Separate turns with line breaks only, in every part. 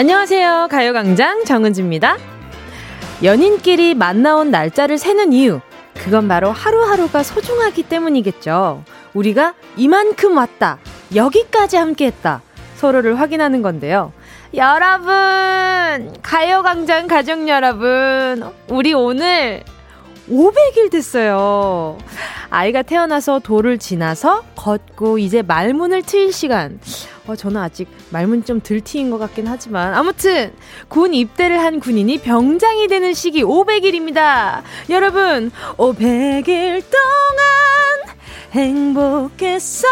안녕하세요. 가요광장 정은지입니다. 연인끼리 만나온 날짜를 세는 이유. 그건 바로 하루하루가 소중하기 때문이겠죠. 우리가 이만큼 왔다. 여기까지 함께 했다. 서로를 확인하는 건데요. 여러분! 가요광장 가족 여러분! 우리 오늘 500일 됐어요. 아이가 태어나서 돌을 지나서 걷고 이제 말문을 트일 시간. 어, 저는 아직 말문 좀 들티인 것 같긴 하지만 아무튼 군 입대를 한 군인이 병장이 되는 시기 500일입니다. 여러분 500일 동안 행복했었나요?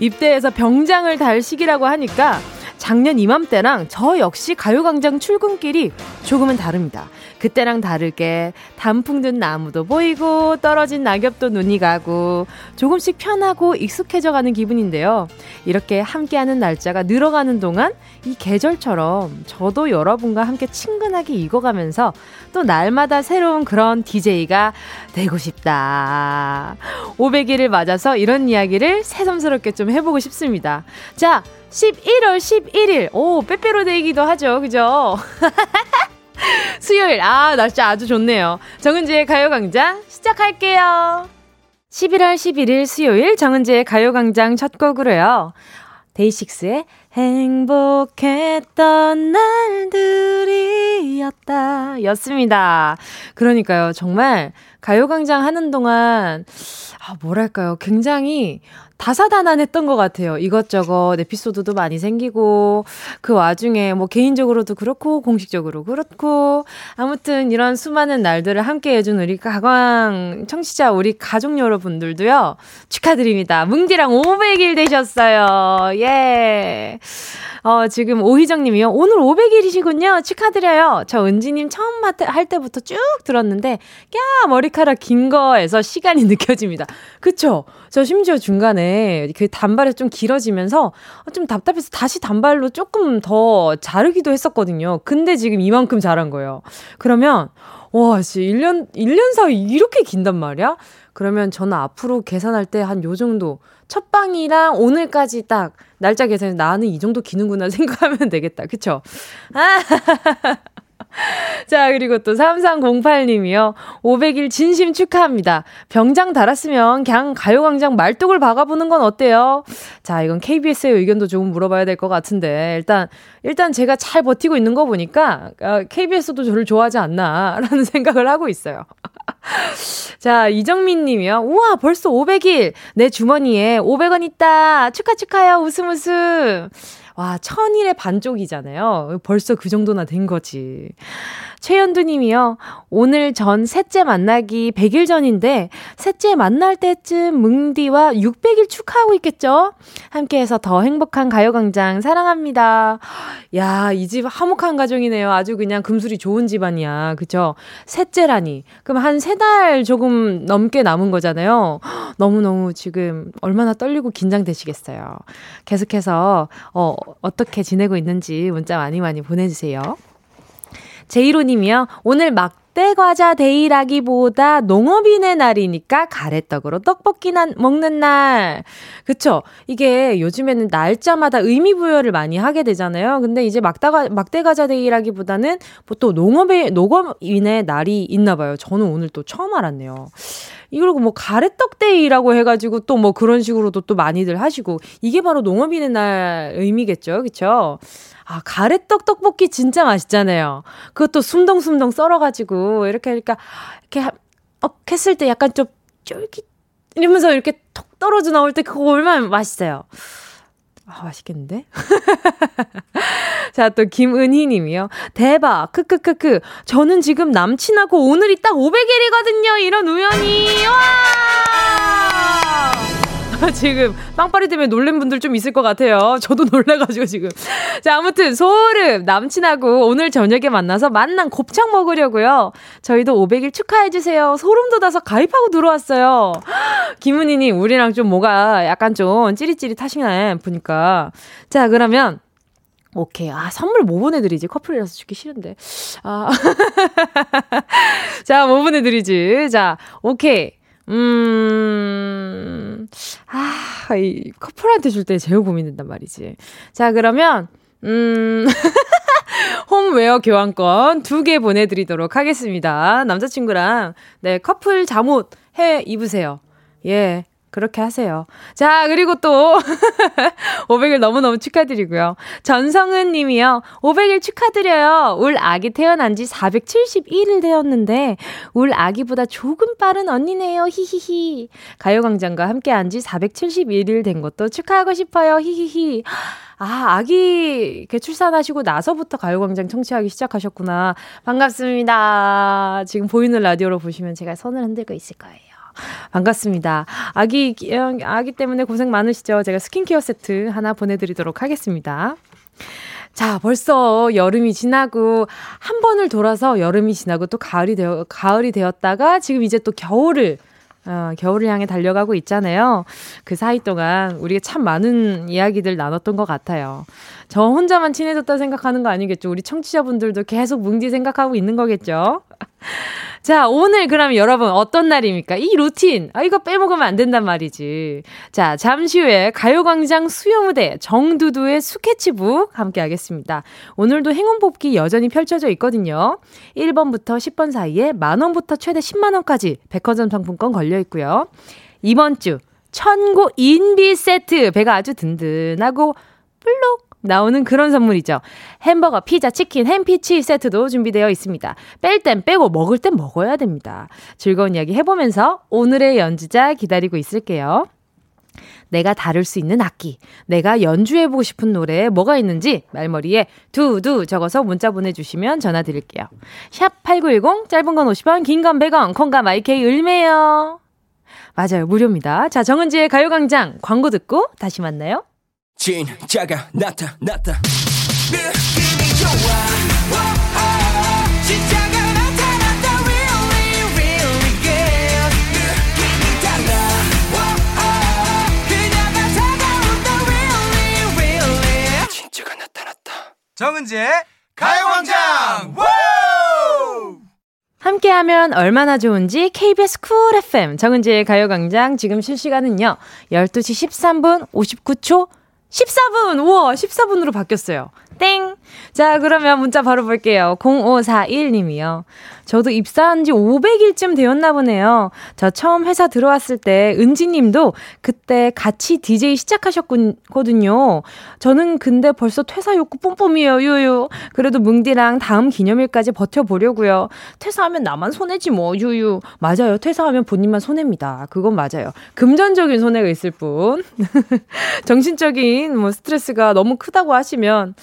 입대해서 병장을 달 시기라고 하니까 작년 이맘때랑 저 역시 가요광장 출근길이 조금은 다릅니다. 그때랑 다르게 단풍 든 나무도 보이고 떨어진 낙엽도 눈이 가고 조금씩 편하고 익숙해져 가는 기분인데요. 이렇게 함께하는 날짜가 늘어가는 동안 이 계절처럼 저도 여러분과 함께 친근하게 익어가면서 또 날마다 새로운 그런 DJ가 되고 싶다. 500일을 맞아서 이런 이야기를 새삼스럽게 좀 해보고 싶습니다. 자, 11월 11일. 오, 빼빼로 데이기도 하죠. 그죠? 수요일. 아, 날짜 아주 좋네요. 정은지의 가요광장 시작할게요. 11월 11일 수요일 정은지의 가요광장 첫 곡으로요. 데이식스의 행복했던 날들이었다. 였습니다. 그러니까요. 정말 가요광장 하는 동안, 아, 뭐랄까요. 굉장히 다사다난했던 것 같아요. 이것저것 에피소드도 많이 생기고 그 와중에 뭐 개인적으로도 그렇고 공식적으로 그렇고 아무튼 이런 수많은 날들을 함께 해준 우리 가광 청취자 우리 가족 여러분들도요 축하드립니다. 뭉디랑 500일 되셨어요. 예. 어, 지금 오희정 님이요. 오늘 500일이시군요. 축하드려요. 저 은지님 처음 할 때부터 쭉 들었는데, 야, 머리카락 긴 거에서 시간이 느껴집니다. 그쵸? 저 심지어 중간에 그 단발이 좀 길어지면서 좀 답답해서 다시 단발로 조금 더 자르기도 했었거든요. 근데 지금 이만큼 자란 거예요. 그러면, 와, 씨, 1년, 1년 사이 이렇게 긴단 말이야? 그러면 저는 앞으로 계산할 때 한 요 정도 첫 방이랑 오늘까지 딱 날짜 계산해서 나는 이 정도 기는구나 생각하면 되겠다. 그쵸? 아, 자, 그리고 또 3308님이요. 500일 진심 축하합니다. 병장 달았으면 그냥 가요광장 말뚝을 박아보는 건 어때요? 자, 이건 KBS의 의견도 조금 물어봐야 될 것 같은데, 일단, 일단 제가 잘 버티고 있는 거 보니까, KBS도 저를 좋아하지 않나라는 생각을 하고 있어요. 자, 이정민 님이요. 우와, 벌써 500일. 내 주머니에 500원 있다. 축하, 축하요. 웃음, 웃음. 와, 천일의 반쪽이잖아요. 벌써 그 정도나 된 거지. 최현두 님이요. 오늘 전 셋째 만나기 100일 전인데, 셋째 만날 때쯤 뭉디와 600일 축하하고 있겠죠? 함께해서 더 행복한 가요광장 사랑합니다. 야, 이 집 화목한 가정이네요. 아주 그냥 금술이 좋은 집안이야. 그죠? 셋째라니. 그럼 한 세 달 조금 넘게 남은 거잖아요. 너무너무 지금 얼마나 떨리고 긴장되시겠어요. 계속해서, 어, 어떻게 지내고 있는지 문자 많이 많이 보내주세요. 제이로님이요. 오늘 막대 과자 데이라기보다 농업인의 날이니까 가래떡으로 떡볶이 난, 먹는 날. 그쵸? 이게 요즘에는 날짜마다 의미 부여를 많이 하게 되잖아요. 근데 이제 막다가, 막대 과자 데이라기보다는 보통 농업의, 농업인의 날이 있나 봐요. 저는 오늘 또 처음 알았네요. 이러고 뭐 가래떡 데이라고 해가지고 또 뭐 그런 식으로도 또 많이들 하시고 이게 바로 농업인의 날 의미겠죠. 그쵸? 아, 가래떡 떡볶이 진짜 맛있잖아요. 그것도 숨덩숨덩 썰어가지고, 이렇게, 그러니까, 이렇게, 어, 했을 때 약간 좀 쫄깃, 이러면서 이렇게 톡 떨어져 나올 때 그거 얼마나 맛있어요. 아, 맛있겠는데? 자, 또 김은희 님이요. 대박. 크크크크. 저는 지금 남친하고 오늘이 딱 500일이거든요. 이런 우연히. 와! 지금 빵빠리 때문에 놀란 분들 좀 있을 것 같아요. 저도 놀래가지고 지금. 자, 아무튼 소름 남친하고 오늘 저녁에 만나서 만난 곱창 먹으려고요. 저희도 500일 축하해주세요. 소름 돋아서 가입하고 들어왔어요. 김은희님, 우리랑 좀 뭐가 약간 좀 찌릿찌릿하시네, 보니까. 자, 그러면 오케이. 아, 선물 뭐 보내드리지? 커플이라서 주기 싫은데. 아. 자, 뭐 보내드리지. 자, 오케이. 음, 아, 이 커플한테 줄 때 제일 고민된단 말이지. 자, 그러면, 음, 홈웨어 교환권 두 개 보내드리도록 하겠습니다. 남자친구랑, 네, 커플 잠옷 해 입으세요. 예. 그렇게 하세요. 자, 그리고 또, 500일 너무너무 축하드리고요. 전성은 님이요. 500일 축하드려요. 울 아기 태어난 지 471일 되었는데, 울 아기보다 조금 빠른 언니네요. 히히히. 가요 광장과 함께 한 지 471일 된 것도 축하하고 싶어요. 히히히. 아, 아기 출산하시고 나서부터 가요광장 청취하기 시작하셨구나. 반갑습니다. 지금 보이는 라디오로 보시면 제가 손을 흔들고 있을 거예요. 반갑습니다. 아기, 아기 때문에 고생 많으시죠? 제가 스킨케어 세트 하나 보내드리도록 하겠습니다. 자, 벌써 여름이 지나고 한 번을 돌아서 여름이 지나고 또 가을이 되어 가을이 되었다가 지금 이제 또 겨울을 어, 겨울을 향해 달려가고 있잖아요. 그 사이 동안 우리가 참 많은 이야기들 나눴던 것 같아요. 저 혼자만 친해졌다 생각하는 거 아니겠죠? 우리 청취자분들도 계속 뭉디 생각하고 있는 거겠죠? 자, 오늘 그럼 여러분 어떤 날입니까? 이 루틴. 아, 이거 빼먹으면 안 된단 말이지. 자, 잠시 후에 가요광장 수요무대 정두두의 스케치북 함께 하겠습니다. 오늘도 행운 뽑기 여전히 펼쳐져 있거든요. 1번부터 10번 사이에 만원부터 최대 10만원까지 백화점 상품권 걸려 있고요. 이번 주 천고 인비 세트 배가 아주 든든하고 블록 나오는 그런 선물이죠. 햄버거, 피자, 치킨, 햄피치 세트도 준비되어 있습니다. 뺄 땐 빼고 먹을 땐 먹어야 됩니다. 즐거운 이야기 해보면서 오늘의 연주자 기다리고 있을게요. 내가 다룰 수 있는 악기, 내가 연주해보고 싶은 노래에 뭐가 있는지 말머리에 두두 적어서 문자 보내주시면 전화 드릴게요. 샵 8910, 짧은 건 50원, 긴 건 100원, 콩과 마이케이 을매요. 맞아요, 무료입니다. 자, 정은지의 가요광장 광고 듣고 다시 만나요. 진짜가 나타났다 느낌이 좋아. 진짜가 나타났다. Really really good. 느낌이 달라. 그녀가 다가온다. Really really. 진짜가 나타났다. 정은지의 가요광장. 함께하면 얼마나 좋은지 KBS 쿨 FM 정은지의 가요광장 지금 실시간은요 12시 13분 59초 14분! 우와, 14분으로 바뀌었어요. 땡! 자, 그러면 문자 바로 볼게요. 0541님이요. 저도 입사한 지 500일쯤 되었나 보네요. 저 처음 회사 들어왔을 때 은지님도 그때 같이 DJ 시작하셨거든요. 저는 근데 벌써 퇴사 욕구 뿜뿜이에요, 유유. 그래도 뭉디랑 다음 기념일까지 버텨보려고요. 퇴사하면 나만 손해지 뭐, 유유. 맞아요. 퇴사하면 본인만 손해입니다. 그건 맞아요. 금전적인 손해가 있을 뿐. 정신적인 뭐 스트레스가 너무 크다고 하시면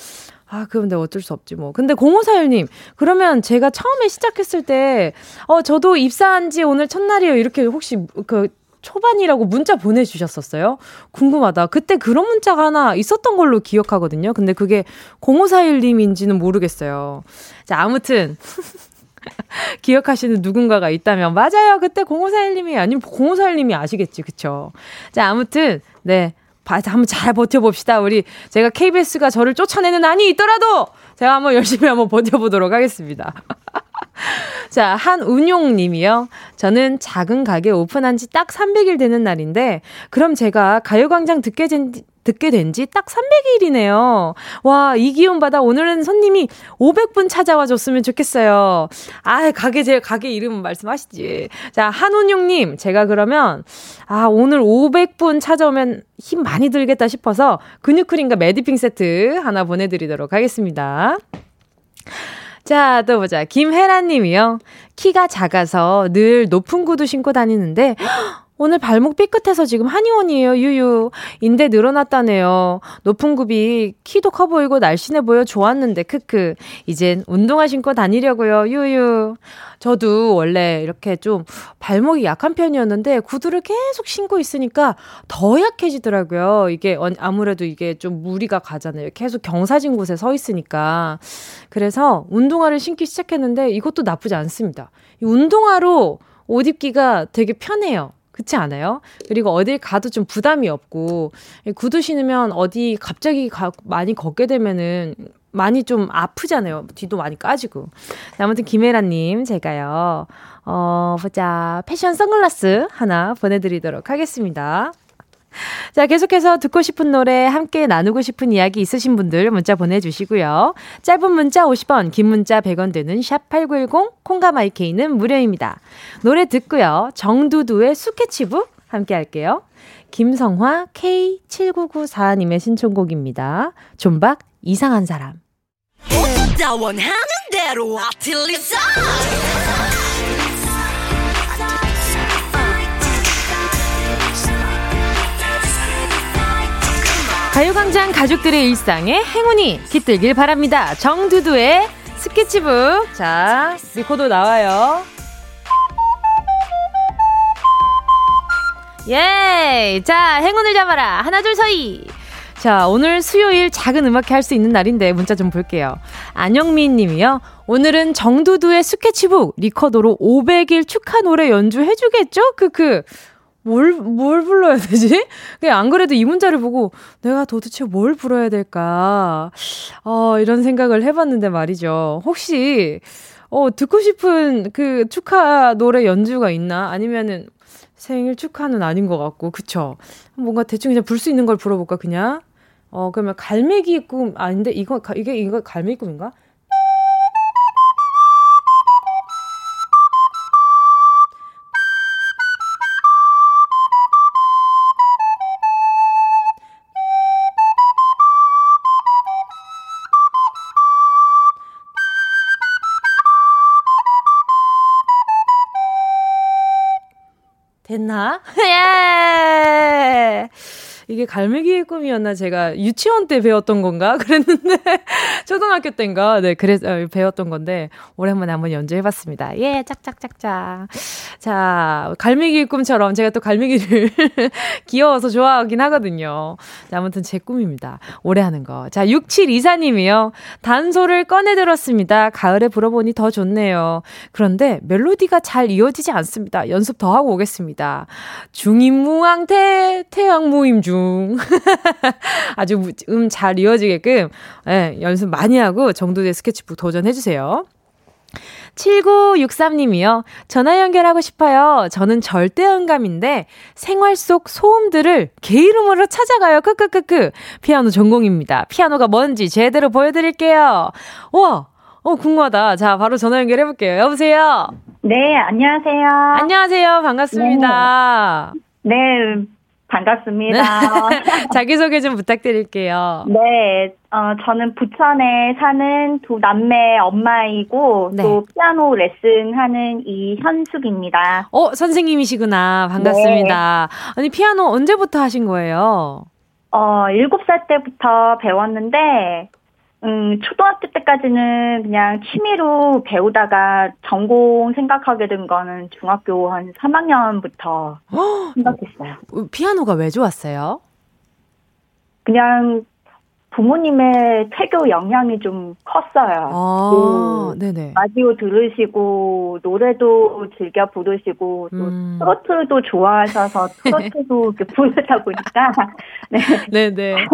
아, 그런데 어쩔 수 없지 뭐. 근데 0541님, 그러면 제가 처음에 시작했을 때, 어, 저도 입사한 지 오늘 첫날이에요. 이렇게 혹시 그 초반이라고 문자 보내주셨었어요? 궁금하다. 그때 그런 문자가 하나 있었던 걸로 기억하거든요. 근데 그게 0541님인지는 모르겠어요. 자, 아무튼. 기억하시는 누군가가 있다면, 맞아요. 그때 0541님이 아니면 0541님이 아시겠지. 그쵸? 자, 아무튼, 네. 한번 잘 버텨봅시다. 우리 제가 KBS가 저를 쫓아내는 안이 있더라도 제가 한번 열심히 한번 버텨보도록 하겠습니다. 자, 한운용 님이요. 저는 작은 가게 오픈한 지 딱 300일 되는 날인데, 그럼 제가 가요광장 듣게 된, 듣게 된 지 딱 300일이네요. 와, 이 기운 받아 오늘은 손님이 500분 찾아와 줬으면 좋겠어요. 아, 가게, 제 가게 이름 말씀하시지. 자, 한운용님, 제가 그러면, 아, 오늘 500분 찾아오면 힘 많이 들겠다 싶어서 근육크림과 매디핑 세트 하나 보내 드리도록 하겠습니다. 자, 또 보자. 김혜란 님이요. 키가 작아서 늘 높은 구두 신고 다니는데, 오늘 발목 삐끗해서 지금 한의원이에요, 유유. 인대 늘어났다네요. 높은 굽이 키도 커 보이고 날씬해 보여 좋았는데, 크크. 이젠 운동화 신고 다니려고요, 유유. 저도 원래 이렇게 좀 발목이 약한 편이었는데, 구두를 계속 신고 있으니까 더 약해지더라고요. 이게 아무래도 이게 좀 무리가 가잖아요. 계속 경사진 곳에 서 있으니까. 그래서 운동화를 신기 시작했는데, 이것도 나쁘지 않습니다. 이 운동화로 옷 입기가 되게 편해요. 그렇지 않아요? 그리고 어딜 가도 좀 부담이 없고 구두 신으면 어디 갑자기 가, 많이 걷게 되면은 많이 좀 아프잖아요. 뒤도 많이 까지고. 아무튼 김혜라님, 제가요, 어, 보자. 패션 선글라스 하나 보내드리도록 하겠습니다. 자, 계속해서 듣고 싶은 노래, 함께 나누고 싶은 이야기 있으신 분들 문자 보내주시고요. 짧은 문자 50원, 긴 문자 100원 되는 샵8910, 콩과 마이케이는 무료입니다. 노래 듣고요. 정두두의 스케치북 함께 할게요. 김성화 K7994님의 신청곡입니다. 존박 이상한 사람. 가요광장 가족들의 일상에 행운이 깃들길 바랍니다. 정두두의 스케치북. 자, 리코더 나와요. 예! 자, 행운을 잡아라. 하나, 둘, 서이. 자, 오늘 수요일 작은 음악회 할 수 있는 날인데 문자 좀 볼게요. 안영민 님이요. 오늘은 정두두의 스케치북 리코더로 500일 축하 노래 연주해주겠죠? 크크. 뭘, 뭘 불러야 되지? 그냥 안 그래도 이 문자를 보고 내가 도대체 뭘 불러야 될까? 어, 이런 생각을 해봤는데 말이죠. 혹시, 어, 듣고 싶은 그 축하 노래 연주가 있나? 아니면은 생일 축하는 아닌 것 같고, 그쵸? 뭔가 대충 그냥 불 수 있는 걸 불러볼까, 그냥? 어, 그러면 갈매기 꿈, 아닌데, 이거, 이게, 이거 갈매기 꿈인가? 됐나? 예! 이게 갈매기의 꿈이었나 제가 유치원 때 배웠던 건가 그랬는데 초등학교 때인가 네 그래서 어, 배웠던 건데 오랜만에 한번 연주해봤습니다. 예 짝짝짝짝 자 갈매기의 꿈처럼 제가 또 갈매기를 귀여워서 좋아하긴 하거든요. 자, 아무튼 제 꿈입니다. 오래 하는 거. 자 6724님이요 단소를 꺼내 들었습니다. 가을에 불어보니 더 좋네요. 그런데 멜로디가 잘 이어지지 않습니다. 연습 더 하고 오겠습니다. 중임무왕태 태양 모임 중 중. 아주 음 잘 이어지게끔 예, 연습 많이 하고 정도의 스케치북 도전해주세요. 7963님이요. 전화 연결하고 싶어요. 저는 절대 음감인데 생활 속 소음들을 개 이름으로 찾아가요. 크크크크. 피아노 전공입니다. 피아노가 뭔지 제대로 보여드릴게요. 우와! 어, 궁금하다. 자, 바로 전화 연결해볼게요. 여보세요?
네, 안녕하세요.
안녕하세요. 반갑습니다.
네, 네 반갑습니다.
자기소개 좀 부탁드릴게요.
네, 어, 저는 부천에 사는 두 남매 엄마이고, 네. 또 피아노 레슨 하는 이현숙입니다.
어, 선생님이시구나. 반갑습니다. 네. 아니, 피아노 언제부터 하신 거예요?
어, 7살 때부터 배웠는데, 음, 초등학교 때까지는 그냥 취미로 배우다가 전공 생각하게 된 거는 중학교 한 3학년부터 생각했어요.
어, 피아노가 왜 좋았어요?
그냥 부모님의 태교 영향이 좀 컸어요.
아, 그 네네.
라디오 들으시고 노래도 즐겨 부르시고 또 음. 트로트도 좋아하셔서 트로트도 이렇게 부르다 보니까
네, 네네.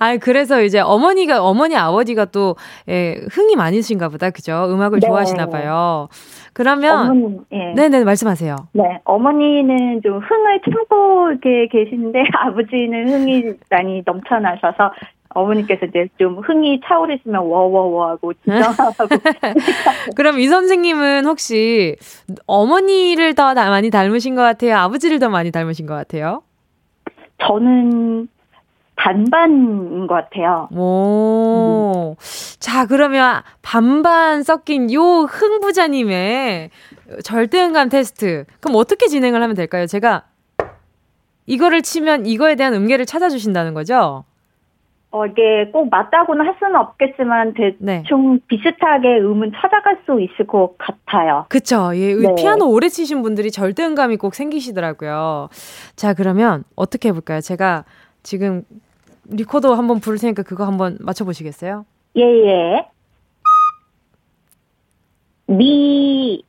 아 그래서 이제 어머니가 어머니 아버지가 또 예, 흥이 많으신가 보다 그죠? 음악을 네. 좋아하시나 봐요. 그러면 어머니, 예. 네네 말씀하세요.
네 어머니는 좀 흥을 참고 계시는데 아버지는 흥이 많이 넘쳐나셔서 어머니께서 이제 좀 흥이 차오르시면 워워워 하고 진정하고.
그럼 이 선생님은 혹시 어머니를 더 많이 닮으신 것 같아요? 아버지를 더 많이 닮으신 것 같아요?
저는 반반인 것 같아요.
오. 음. 자, 그러면 반반 섞인 요 흥부자님의 절대음감 테스트. 그럼 어떻게 진행을 하면 될까요? 제가 이거를 치면 이거에 대한 음계를 찾아주신다는 거죠?
어, 이게 꼭 맞다고는 할 수는 없겠지만 대충 네. 비슷하게 음은 찾아갈 수 있을 것 같아요.
그쵸. 예, 네. 피아노 오래 치신 분들이 절대음감이 꼭 생기시더라고요. 자, 그러면 어떻게 해볼까요? 제가 지금 리코더 한번 부를 테니까 그거 한번 맞춰보시겠어요?
예, 예. 미,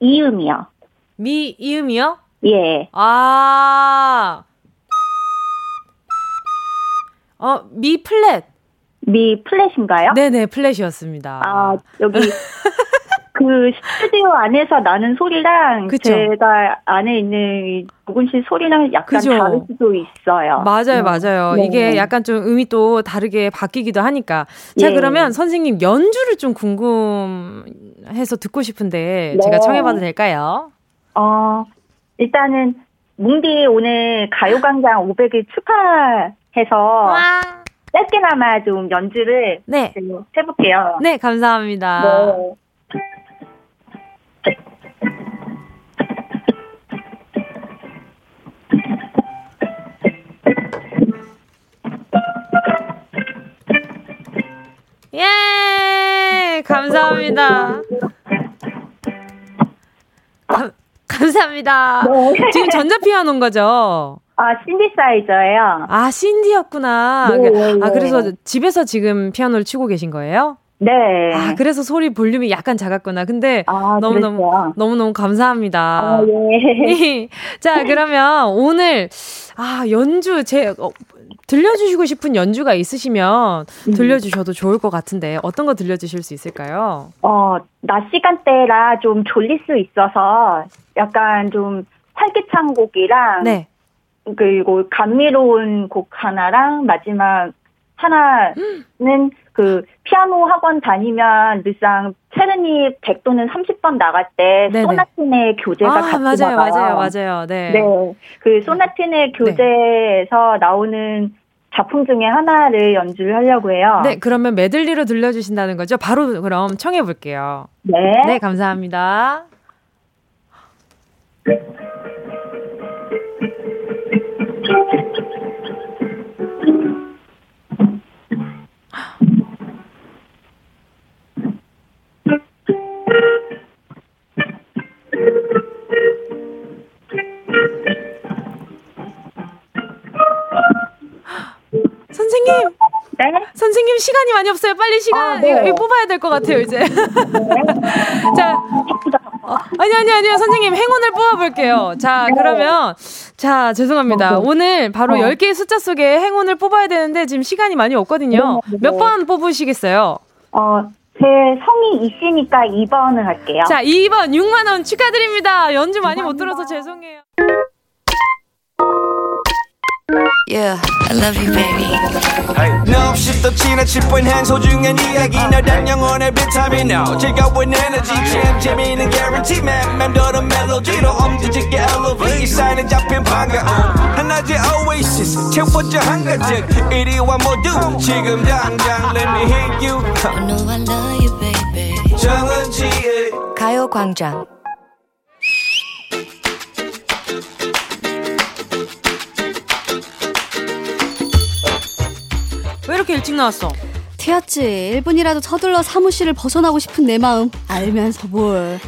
이 음이요.
미, 이 음이요?
예.
아. 어, 미 플랫.
미 플랫인가요?
네네, 플랫이었습니다.
아, 여기 그 스튜디오 안에서 나는 소리랑 그쵸? 제가 안에 있는 녹음실 소리랑 약간 그죠? 다를 수도 있어요.
맞아요, 네. 맞아요. 네. 이게 약간 좀 음이 또 다르게 바뀌기도 하니까. 자, 예. 그러면 선생님 연주를 좀 궁금해서 듣고 싶은데 네. 제가 청해봐도 될까요?
어, 일단은 뭉디 오늘 가요광장 500일 축하해서 와. 짧게나마 좀 연주를 네. 해볼게요.
네, 감사합니다. 네. 예! 감사합니다. 가, 감사합니다. 네. 지금 전자피아노인 거죠?
아, 신디사이저예요.
아, 신디였구나. 네, 네, 아, 그래서 집에서 지금 피아노를 치고 계신 거예요?
네.
아, 그래서 소리 볼륨이 약간 작았구나. 근데 아, 너무너무 너무너무 감사합니다. 아, 예. 자, 그러면 오늘 아, 연주 제 어, 들려주시고 싶은 연주가 있으시면 음. 들려주셔도 좋을 것 같은데 어떤 거 들려주실 수 있을까요?
어, 낮 시간대라 좀 졸릴 수 있어서 약간 좀 활기찬 곡이랑 네. 그리고 감미로운 곡 하나랑 마지막 하나는 그 피아노 학원 다니면 늘상 체르니 100 또는 30번 나갈 때 네네. 소나틴의 교재가 아, 같이
맞아요, 맞아요, 맞아요. 네.
네. 그 소나틴의 네. 교재에서 네. 나오는 작품 중에 하나를 연주를 하려고 해요.
네, 그러면 메들리로 들려주신다는 거죠? 바로 그럼 청해 볼게요.
네.
네, 감사합니다. 선생님. 네? 선생님 시간이 많이 없어요. 빨리 시간 아, 네. 이거, 뽑아야 될 것 같아요 이제. 네. 자, 어, 아니 아니 아니요 선생님 행운을 뽑아볼게요. 자 네. 그러면 자 죄송합니다. 오늘 바로 어. 10개의 숫자 속에 행운을 뽑아야 되는데 지금 시간이 많이 없거든요. 네, 네, 몇번 뽑으시겠어요?
어. 제 성이 이씨니까 2번을 할게요.
자, 2번 6만 원 축하드립니다. 연주 많이 못 들어서 죄송해요. Yeah, I love you, baby. No, 없이 또 지나칠 뻔한 소중한 이야기. 너란 영혼의 비타민 No 즐거운 에너지 참 재미있는 guarantee man. 맘대로 멜로디로 엄지짓게 elevate. 이 사인은 잡힌 반가움. 하나의 oasis. 채워져 한가득. 이리와 모두 지금 당장 let me hit you. I know I love you, baby. 정은지의 가요광장 왜 이렇게 일찍 나왔어?
튀었지. 1분이라도 서둘러 사무실을 벗어나고 싶은 내 마음 알면서 뭘.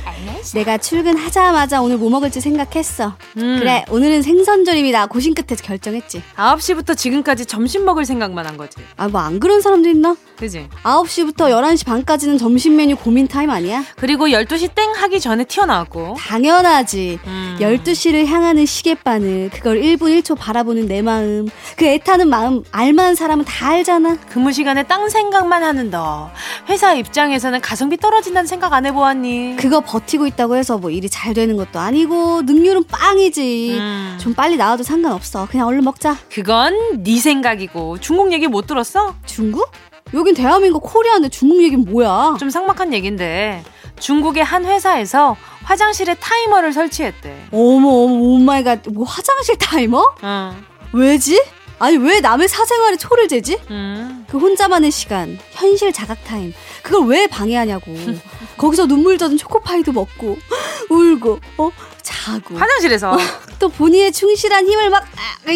내가 출근하자마자 오늘 뭐 먹을지 생각했어. 음. 그래, 오늘은 생선절임이다. 고심 끝에 결정했지.
9시부터 지금까지 점심 먹을 생각만 한 거지.
아, 뭐 안 그런 사람도 있나?
그지?
9시부터 11시 반까지는 점심 메뉴 고민 타임 아니야?
그리고 12시 땡 하기 전에 튀어나왔고.
당연하지. 음. 12시를 향하는 시계바늘, 그걸 1분 1초 바라보는 내 마음. 그 애타는 마음, 알만한 사람은 다 알잖아.
근무 시간에 딴생각만 하는 너. 회사 입장에서는 가성비 떨어진다는 생각 안 해보았니?
그거 버티고 있다고 해서 뭐 일이 잘 되는 것도 아니고 능률은 빵이지. 음. 좀 빨리 나와도 상관없어. 그냥 얼른 먹자.
그건 네 생각이고 중국 얘기 못 들었어?
중국? 여긴 대한민국 코리아인데 중국 얘기는 뭐야?
좀 삭막한 얘긴데 중국의 한 회사에서 화장실에 타이머를 설치했대.
어머 어머 oh my god 뭐 화장실 타이머?
응.
왜지? 아니 왜 남의 사생활에 초를 재지? 음. 그 혼자만의 시간, 현실 자각 타임. 그걸 왜 방해하냐고. 거기서 눈물 젖은 초코파이도 먹고 울고 어 자고
화장실에서 어,
또 본인의 충실한 힘을 막
아,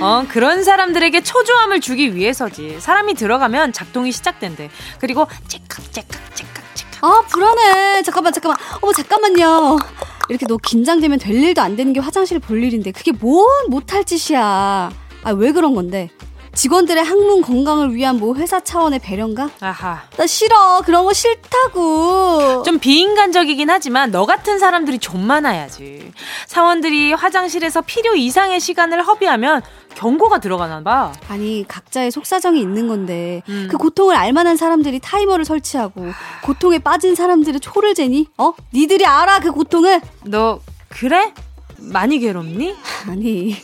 어, 그런 사람들에게 초조함을 주기 위해서지. 사람이 들어가면 작동이 시작된대. 그리고 째깍 째깍 째깍 째깍.
아 불안해. 잠깐만 잠깐만. 어머 잠깐만요. 이렇게 너 긴장되면 될 일도 안 되는 게 화장실 볼 일인데 그게 뭔 못할 짓이야. 아 왜 그런 건데? 직원들의 학문 건강을 위한 뭐 회사 차원의 배려인가?
아하.
나 싫어. 그런 거 싫다고.
좀 비인간적이긴 하지만 너 같은 사람들이 좀 많아야지. 사원들이 화장실에서 필요 이상의 시간을 허비하면 경고가 들어가나 봐.
아니 각자의 속사정이 있는 건데 음. 그 고통을 알만한 사람들이 타이머를 설치하고 고통에 빠진 사람들의 초를 재니? 어? 니들이 알아 그 고통을?
너 그래? 많이 괴롭니?
아니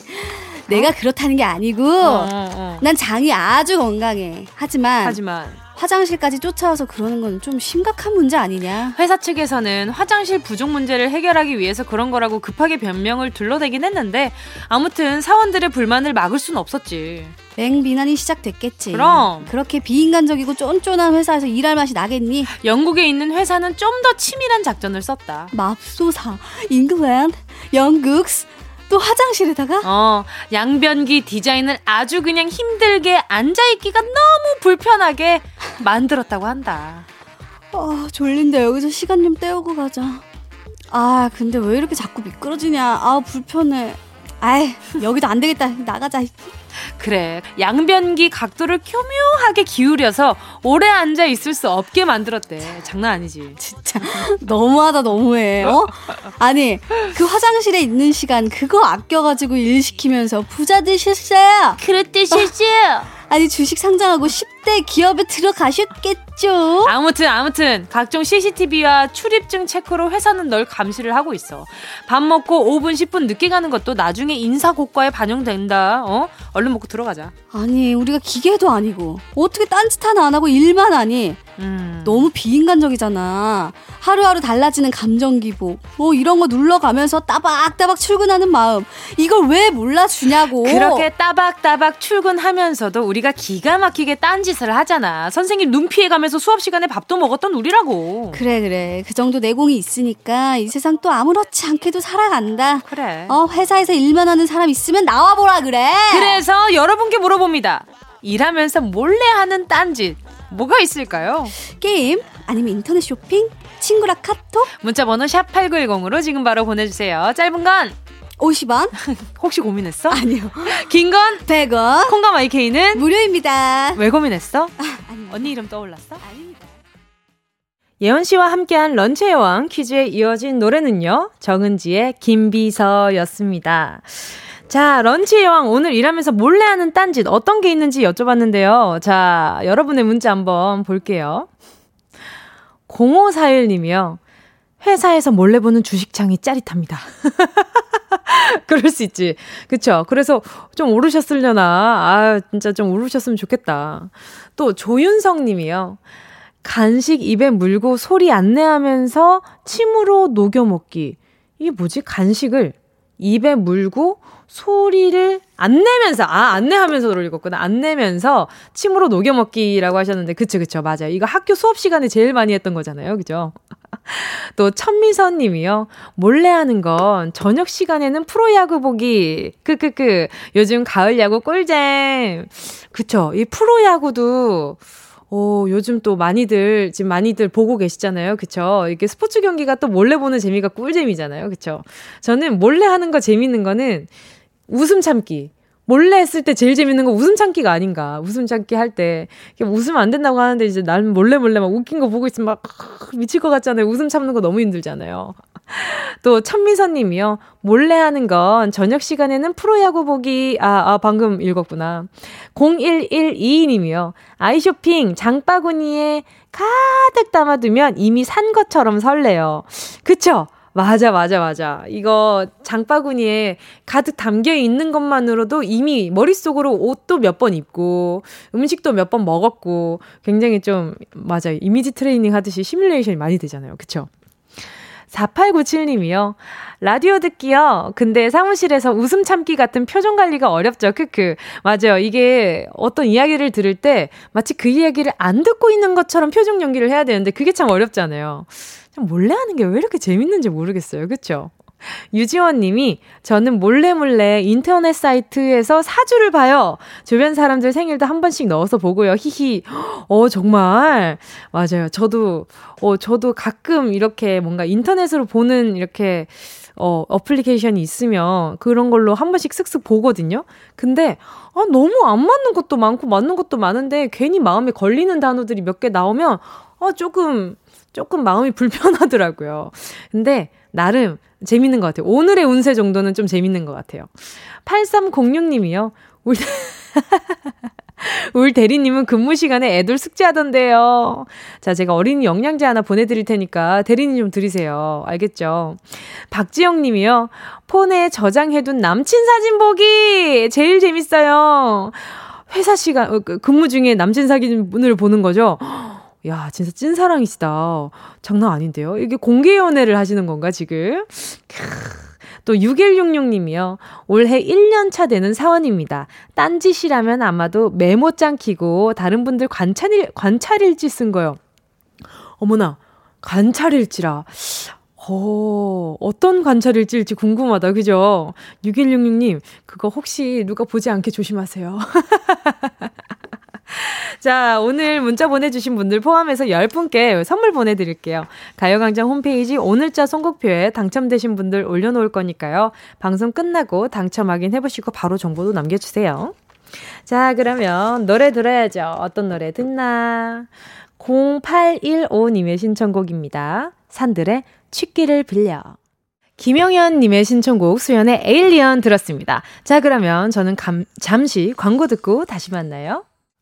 내가 그렇다는 게 아니고 어. 난 장이 아주 건강해. 하지만
하지만
화장실까지 쫓아와서 그러는 건 좀 심각한 문제 아니냐?
회사 측에서는 화장실 부족 문제를 해결하기 위해서 그런 거라고 급하게 변명을 둘러대긴 했는데 아무튼 사원들의 불만을 막을 순 없었지.
맹비난이 시작됐겠지.
그럼
그렇게 비인간적이고 쫀쫀한 회사에서 일할 맛이 나겠니?
영국에 있는 회사는 좀 더 치밀한 작전을 썼다.
맙소사, 잉글랜드, 영국, 또 화장실에다가?
어, 양변기 디자인을 아주 그냥 힘들게 앉아있기가 너무 불편하게 만들었다고 한다.
아, 졸린데 여기서 시간 좀 때우고 가자. 아, 근데 왜 이렇게 자꾸 미끄러지냐. 아, 불편해. 아이, 여기도 안 되겠다. 나가자.
그래. 양변기 각도를 교묘하게 기울여서 오래 앉아 있을 수 없게 만들었대. 장난 아니지.
진짜 너무하다 너무해. 어? 아니, 그 화장실에 있는 시간 그거 아껴 가지고 일 시키면서 부자 되셨어요.
실수요.
아니 주식 상장하고 10대 기업에 들어가셨겠죠?
아무튼 아무튼 각종 CCTV와 출입증 체크로 회사는 널 감시를 하고 있어. 밥 먹고 5분 10분 늦게 가는 것도 나중에 인사 고과에 반영된다. 어? 얼른 먹고 들어가자.
아니 우리가 기계도 아니고 어떻게 딴짓 하나 안 하고 일만 하니? 음. 너무 비인간적이잖아. 하루하루 달라지는 감정 기복. 뭐 이런 거 눌러가면서 따박따박 출근하는 마음. 이걸 왜 몰라주냐고.
그렇게 따박따박 출근하면서도 우리가 기가 막히게 딴짓을 하잖아. 선생님 눈 피해가면서 수업 시간에 밥도 먹었던 우리라고.
그래 그래. 그 정도 내공이 있으니까 이 세상 또 아무렇지 않게도 살아간다.
그래.
어 회사에서 일만 하는 사람 있으면 나와보라 그래.
그래서 여러분께 물어봅니다. 일하면서 몰래 하는 딴짓. 뭐가 있을까요?
게임? 아니면 인터넷 쇼핑? 친구랑 카톡?
문자 번호 샵 8910으로 지금 바로 보내주세요. 짧은 건
50원?
혹시 고민했어?
아니요.
긴 건
100원.
콩감 IK는
무료입니다.
왜 고민했어?
아,
언니 이름 떠올랐어?
아닙니다.
예원 씨와 함께한 런치의 왕 퀴즈에 이어진 노래는요. 정은지의 김비서였습니다. 자, 런치 여왕 오늘 일하면서 몰래 하는 딴짓 어떤 게 있는지 여쭤봤는데요. 자, 여러분의 문자 한번 볼게요. 0541님이요. 회사에서 몰래 보는 주식창이 짜릿합니다. 그럴 수 있지. 그쵸? 그래서 좀 오르셨으려나. 아, 진짜 좀 오르셨으면 좋겠다. 또 조윤성 님이요. 간식 입에 물고 소리 안 내하면서 침으로 녹여 먹기. 이게 뭐지? 간식을 입에 물고 소리를 안 내면서 아 안내하면서를 읽었구나. 안 내면서 침으로 녹여 먹기라고 하셨는데 그쵸 그쵸. 맞아요. 이거 학교 수업 시간에 제일 많이 했던 거잖아요. 그죠? 또 천미선 님이요. 몰래 하는 건 저녁 시간에는 프로야구 보기. 크크크. 요즘 가을 야구 꿀잼. 그쵸. 이 프로야구도 오, 요즘 또 많이들, 지금 많이들 보고 계시잖아요. 그쵸? 이게 스포츠 경기가 또 몰래 보는 재미가 꿀잼이잖아요. 그쵸? 저는 몰래 하는 거 재밌는 거는 웃음 참기. 몰래 했을 때 제일 재밌는 거 웃음 참기가 아닌가. 웃음 참기 할 때. 웃으면 안 된다고 하는데 이제 난 몰래 몰래 막 웃긴 거 보고 있으면 막 미칠 것 같잖아요. 웃음 참는 거 너무 힘들잖아요. 또 천미선 님이요. 몰래 하는 건 저녁 시간에는 프로야구 보기. 아, 아 방금 읽었구나. 0112 님이요. 아이쇼핑 장바구니에 가득 담아두면 이미 산 것처럼 설레요. 그쵸? 맞아, 맞아, 맞아. 이거 장바구니에 가득 담겨 있는 것만으로도 이미 머릿속으로 옷도 몇 번 입고, 음식도 몇 번 먹었고, 굉장히 좀, 맞아요. 이미지 트레이닝 하듯이 시뮬레이션이 많이 되잖아요. 그쵸? 4897님이요. 라디오 듣기요. 근데 사무실에서 웃음 참기 같은 표정 관리가 어렵죠. 크크. 맞아요. 이게 어떤 이야기를 들을 때 마치 그 이야기를 안 듣고 있는 것처럼 표정 연기를 해야 되는데 그게 참 어렵잖아요. 몰래 하는 게 왜 이렇게 재밌는지 모르겠어요. 그쵸? 유지원 님이 저는 몰래 몰래 인터넷 사이트에서 사주를 봐요. 주변 사람들 생일도 한 번씩 넣어서 보고요. 히히. 어, 정말. 맞아요. 저도, 어, 저도 가끔 이렇게 뭔가 인터넷으로 보는 이렇게 어, 어플리케이션이 있으면 그런 걸로 한 번씩 쓱쓱 보거든요. 근데, 아, 너무 안 맞는 것도 많고 맞는 것도 많은데 괜히 마음에 걸리는 단어들이 몇 개 나오면, 아, 조금, 조금 마음이 불편하더라고요. 근데, 나름 재밌는 것 같아요. 오늘의 운세 정도는 좀 재밌는 것 같아요. 8306님이요. 우리, 울 대리님은 근무 시간에 애들 숙제하던데요. 자, 제가 어린이 영양제 하나 보내드릴 테니까 대리님 좀 드리세요. 알겠죠? 박지영 님이요. 폰에 저장해둔 남친 사진 보기! 제일 재밌어요. 회사 시간, 어, 그 근무 중에 남친 사진을 보는 거죠? 야, 진짜 찐사랑이시다. 장난 아닌데요? 이게 공개 연애를 하시는 건가, 지금? 또 6166님이요. 올해 1년 차 되는 사원입니다. 딴짓이라면 아마도 메모장 키고 다른 분들 관찰일, 관찰일지 쓴 거요. 어머나, 관찰일지라. 어, 어떤 관찰일지일지 궁금하다. 그죠? 6166님, 그거 혹시 누가 보지 않게 조심하세요. 자, 오늘 문자 보내주신 분들 포함해서 10분께 선물 보내드릴게요. 가요광장 홈페이지 오늘자 선곡표에 당첨되신 분들 올려놓을 거니까요. 방송 끝나고 당첨 확인해보시고 바로 정보도 남겨주세요. 자, 그러면 노래 들어야죠. 어떤 노래 듣나? 0815님의 신청곡입니다. 산들의 취기를 빌려. 김영현님의 신청곡 수연의 에일리언 들었습니다. 자, 그러면 저는 감, 잠시 광고 듣고 다시 만나요.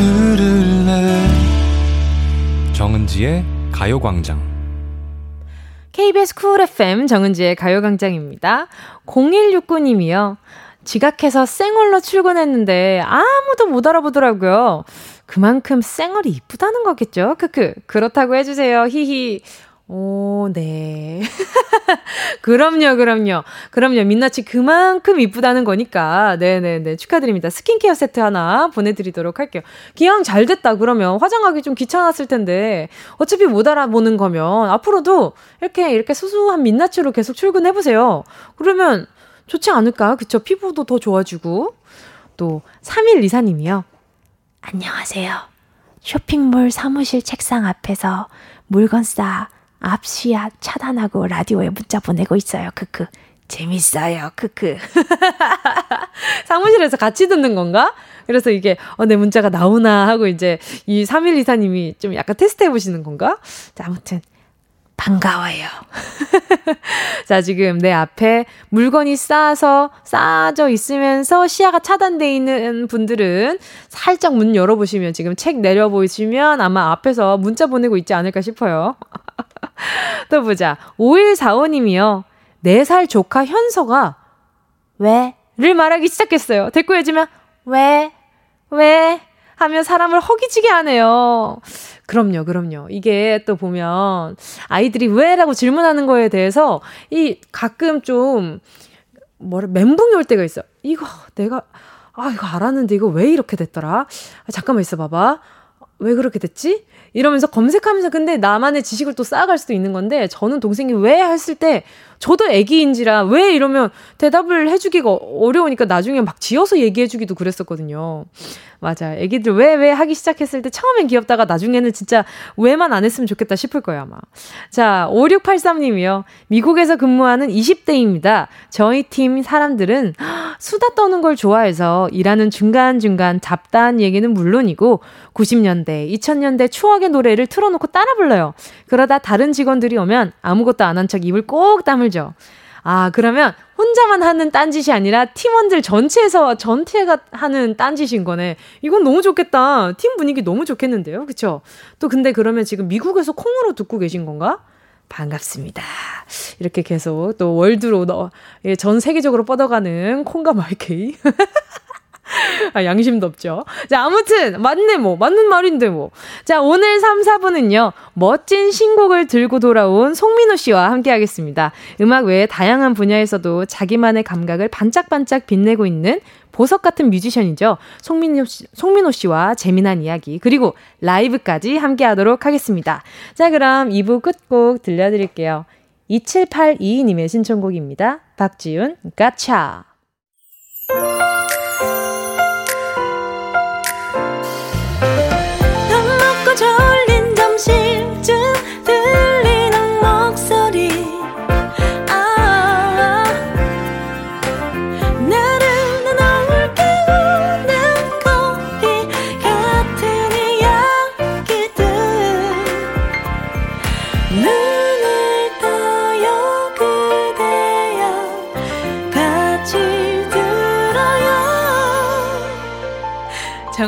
들을래 정은지의 가요광장
KBS 쿨 FM 정은지의 가요광장입니다. 0169님이요. 지각해서 쌩얼로 출근했는데 아무도 못 알아보더라고요. 그만큼 쌩얼이 이쁘다는 거겠죠? 크크. 그렇다고 해주세요. 히히. 오, 네. 그럼요, 그럼요. 그럼요. 민낯이 그만큼 이쁘다는 거니까. 네네네. 축하드립니다. 스킨케어 세트 하나 보내드리도록 할게요. 기왕 잘 됐다, 그러면 화장하기 좀 귀찮았을 텐데, 어차피 못 알아보는 거면, 앞으로도 이렇게, 이렇게 수수한 민낯으로 계속 출근해보세요. 그러면 좋지 않을까? 그쵸? 피부도 더 좋아지고. 또, 3일 이사님이요. 안녕하세요. 쇼핑몰 사무실 책상 앞에서 물건 싸 앞시야 차단하고 라디오에 문자 보내고 있어요. 크크. 재밌어요. 크크. 사무실에서 같이 듣는 건가? 그래서 이게, 어, 내 문자가 나오나 하고 이제 이 3124님이 좀 약간 테스트 해보시는 건가? 자, 아무튼. 반가워요. 자, 지금 내 앞에 물건이 쌓아서 쌓아져 있으면서 시야가 차단돼 있는 분들은 살짝 문 열어보시면 지금 책 내려보시면 아마 앞에서 문자 보내고 있지 않을까 싶어요. 또 보자. 5145님이요. 4살 조카 현서가 왜? 를 말하기 시작했어요. 댓글 해주면 왜? 왜? 하면 사람을 허기지게 하네요. 그럼요, 그럼요. 이게 또 보면 아이들이 왜 라고 질문하는 거에 대해서 이 가끔 좀 뭐라 멘붕이 올 때가 있어. 이거 내가 아 이거 알았는데 이거 왜 이렇게 됐더라? 아, 잠깐만 있어 봐봐. 왜 그렇게 됐지? 이러면서 검색하면서 근데 나만의 지식을 또 쌓아갈 수도 있는 건데 저는 동생이 왜 했을 때 저도 애기인지라 왜 이러면 대답을 해주기가 어려우니까 나중에 막 지어서 얘기해주기도 그랬었거든요. 맞아. 애기들 왜, 왜 하기 시작했을 때 처음엔 귀엽다가 나중에는 진짜 왜만 안 했으면 좋겠다 싶을 거예요, 아마. 자, 5683님이요. 미국에서 근무하는 20대입니다. 저희 팀 사람들은 수다 떠는 걸 좋아해서 일하는 중간중간 잡다한 얘기는 물론이고 90년대, 2000년대 추억의 노래를 틀어놓고 따라 불러요. 그러다 다른 직원들이 오면 아무것도 안 한 척 입을 꼭 다물죠. 아, 그러면 혼자만 하는 딴짓이 아니라 팀원들 전체에서 전체가 하는 딴짓인 거네. 이건 너무 좋겠다. 팀 분위기 너무 좋겠는데요. 그쵸? 또 근데 그러면 지금 미국에서 콩으로 듣고 계신 건가?
반갑습니다. 이렇게 계속 또 월드로 넣어, 예, 전 세계적으로 뻗어가는 콩과 마이케이. 아, 양심도 없죠. 자, 아무튼, 맞네, 뭐. 맞는 말인데, 뭐. 자, 오늘 3, 4분은요, 멋진 신곡을 들고 돌아온 송민호 씨와 함께 하겠습니다. 음악 외에 다양한 분야에서도 자기만의 감각을 반짝반짝 빛내고 있는 보석 같은 뮤지션이죠. 송민호, 씨, 송민호 씨와 재미난 이야기, 그리고 라이브까지 함께 하도록 하겠습니다. 자, 그럼 2부 끝곡 들려드릴게요. 2782님의 신청곡입니다. 박지윤, 가차.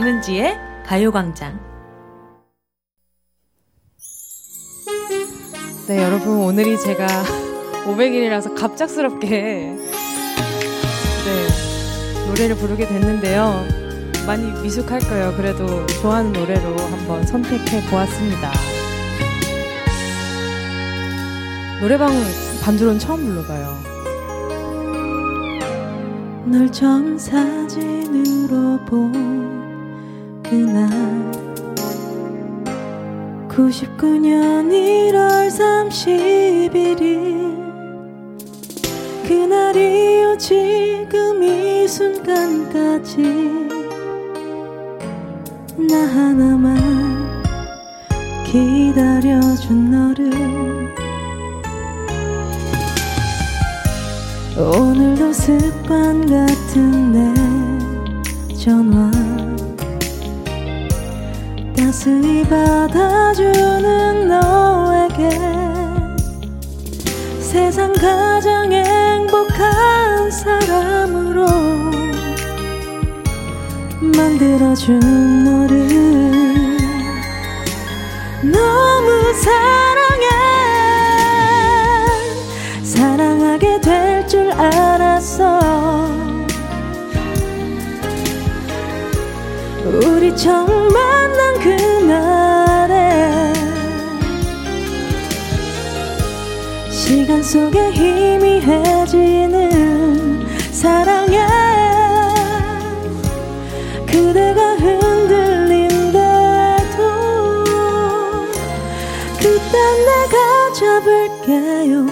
정은지의 가요광장.
네, 여러분, 오늘이 제가 500일이라서 갑작스럽게, 네, 노래를 부르게 됐는데요. 많이 미숙할 거예요. 그래도 좋아하는 노래로 한번 선택해 보았습니다. 노래방 반주로는 처음 불러봐요.
널 처음 사진으로 본 그날 99년 1월 31일 그날이요 지금 이 순간까지 나 하나만 기다려준 너를 오늘도 습관 같은 내 전화 따스히 받아주는 너에게 세상 가장 행복한 사람으로 만들어준 너를 너무 사랑해. 사랑하게 될 줄 알았어. 우리 처음 속에 희미해지는 사랑에 그대가 흔들린대도 그땐 내가 잡을게요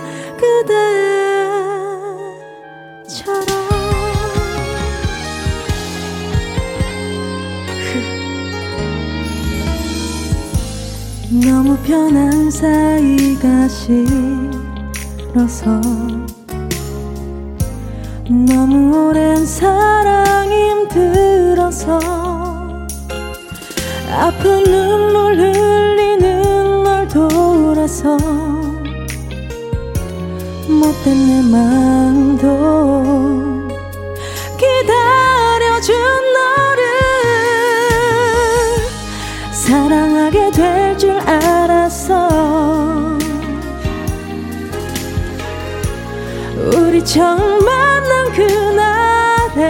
그대처럼. 너무 편한 사이가 싫 어서 너무 오랜 사랑이 힘들어서 아픈 눈물 흘리는 널 돌아서 못된 내 마음도 처음 만난 그날에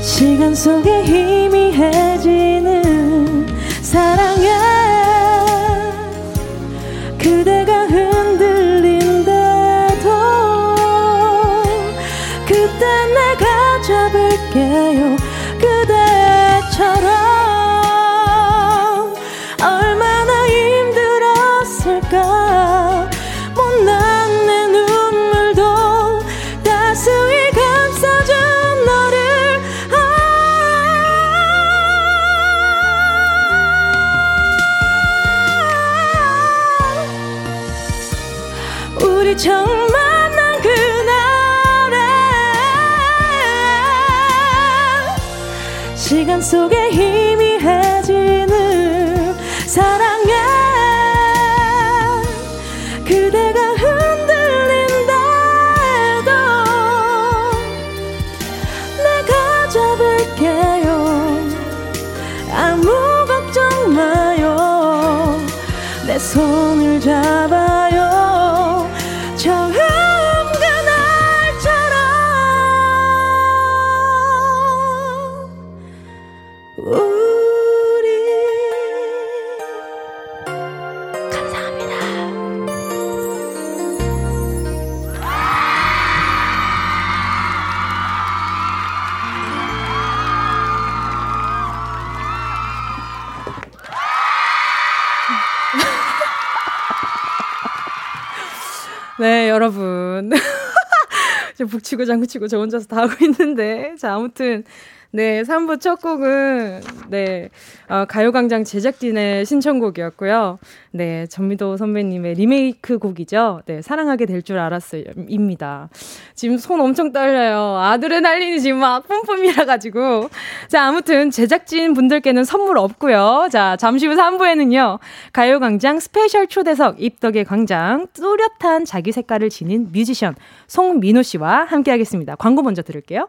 시간 속에 희미해지는 사랑에 그대가 흔들린대도 그때 내가 잡을게요 북치고 장구치고 저 혼자서 다 하고 있는데. 자, 아무튼. 네, 3부 첫 곡은, 네, 어, 가요광장 제작진의 신청곡이었고요. 네, 전미도 선배님의 리메이크 곡이죠. 네, 사랑하게 될 줄 알았어요. 입니다. 지금 손 엄청 떨려요. 아드레날린이 지금 막 뿜뿜이라 가지고. 자, 아무튼 제작진 분들께는 선물 없고요. 자, 잠시 후 3부에는요. 가요광장 스페셜 초대석 입덕의 광장 뚜렷한 자기 색깔을 지닌 뮤지션 송민호 씨와 함께 하겠습니다. 광고 먼저 들을게요.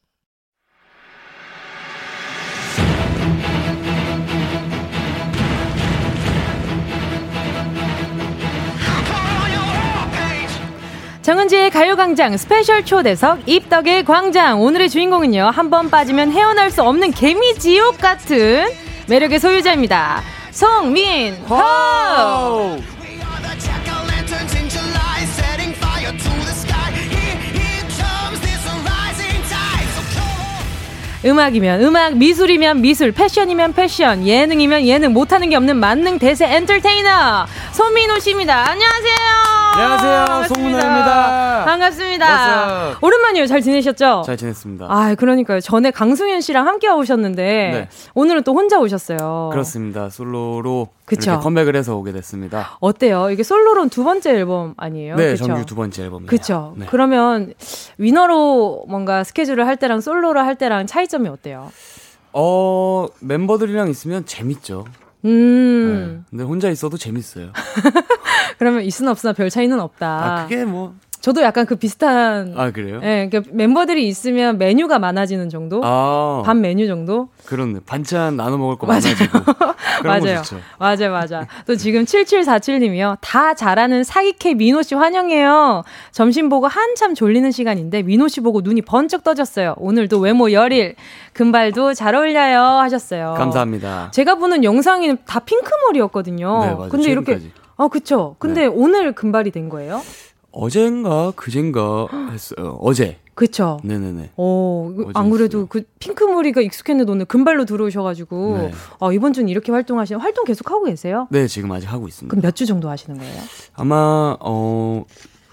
정은지의 가요광장 스페셜 초대석 입덕의 광장 오늘의 주인공은요 한 번 빠지면 헤어날 수 없는 개미지옥 같은 매력의 소유자입니다 송민 호 음악이면 음악, 미술이면 미술, 패션이면 패션, 예능이면 예능, 못하는 게 없는 만능 대세 엔터테이너 손민호 씨입니다. 안녕하세요.
안녕하세요. 송민호입니다.
반갑습니다. 오랜만이에요. 잘 지내셨죠?
잘 지냈습니다.
아, 그러니까요. 전에 강승현 씨랑 함께 오셨는데 네. 오늘은 또 혼자 오셨어요.
그렇습니다. 솔로로 그쵸? 컴백을 해서 오게 됐습니다.
어때요? 이게 솔로로는 두 번째 앨범 아니에요?
네, 그쵸? 정규 두 번째 앨범이에요.
그렇죠. 네. 그러면 위너로 뭔가 스케줄을 할 때랑 솔로로 할 때랑 차이점이 어때요?
어, 멤버들이랑 있으면 재밌죠.
음.
네. 근데 혼자 있어도 재밌어요.
그러면 있으나 없으나 별 차이는 없다.
아, 그게 뭐
저도 약간 그 비슷한.
아 그래요?
예, 그러니까 멤버들이 있으면 메뉴가 많아지는 정도. 아, 반 메뉴 정도.
그렇네. 반찬 나눠 먹을 거 맞아요.
맞아요. 맞아요, 맞아. 또 지금 7747님이요. 다 잘하는 사기캐 민호 씨 환영해요. 점심 보고 한참 졸리는 시간인데 민호 씨 보고 눈이 번쩍 떠졌어요. 오늘도 외모 열일, 금발도 잘 어울려요 하셨어요.
감사합니다.
제가 보는 영상이 다 핑크머리였거든요. 네, 맞아요. 근데 최근까지. 이렇게 아, 그쵸. 근데 네. 오늘 금발이 된 거예요?
어젠가 그젠가 했어요. 어제.
그쵸.
네네네.
어, 안 그래도 그 핑크머리가 익숙했는데 오늘 금발로 들어오셔가지고, 네. 어, 이번 주는 이렇게 활동하시는, 활동 계속 하고 계세요?
네, 지금 아직 하고 있습니다.
그럼 몇 주 정도 하시는 거예요?
아마, 어,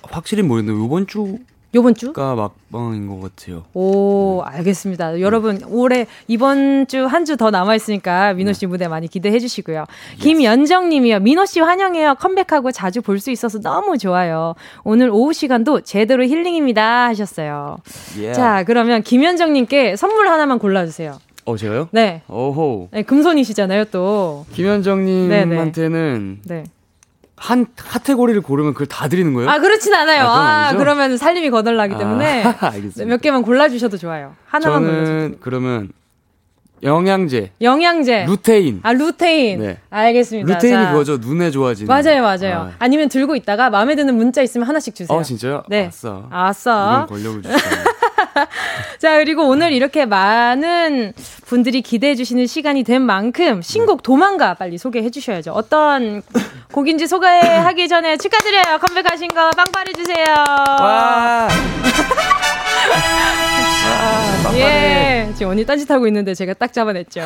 확실히 모르겠는데, 이번 주
요번 주?
가 막방인 것 같아요.
오, 알겠습니다. 네. 여러분, 올해 이번 주 한 주 더 남아 있으니까 민호 씨 네. 무대 많이 기대해 주시고요. y 김연정 님이요. 민호 씨 환영해요. 컴백하고 자주 볼 수 있어서 너무 좋아요. 오늘 오후 시간도 제대로 힐링입니다. 하셨어요. Yeah. 자, 그러면 김연정 님께 선물 하나만 골라 주세요.
어, 제가요?
네.
오호.
네, 금손이시잖아요, 또.
김현정 님한테는 네. 한 카테고리를 고르면 그걸 다 드리는 거예요?
아 그렇진 않아요. 아, 아 그러면 살림이 거덜나기 아, 때문에 아, 몇 개만 골라 주셔도 좋아요. 하나만
저는. 그러면 영양제.
영양제.
루테인.
아 루테인. 네. 알겠습니다.
루테인이 자. 그거죠. 눈에 좋아지는.
맞아요, 맞아요. 아. 니면 들고 있다가 마음에 드는 문자 있으면 하나씩 주세요.
어 진짜요?
네.
아싸.
아싸.
권력을 주시네.
자, 그리고 오늘 이렇게 많은 분들이 기대해 주시는 시간이 된 만큼 신곡 도망가 빨리 소개해 주셔야죠. 어떤 곡인지 소개하기 전에 축하드려요. 컴백하신 거 빵빠레 주세요. 와. 아, 예. 지금 언니 딴짓하고 있는데 제가 딱 잡아냈죠.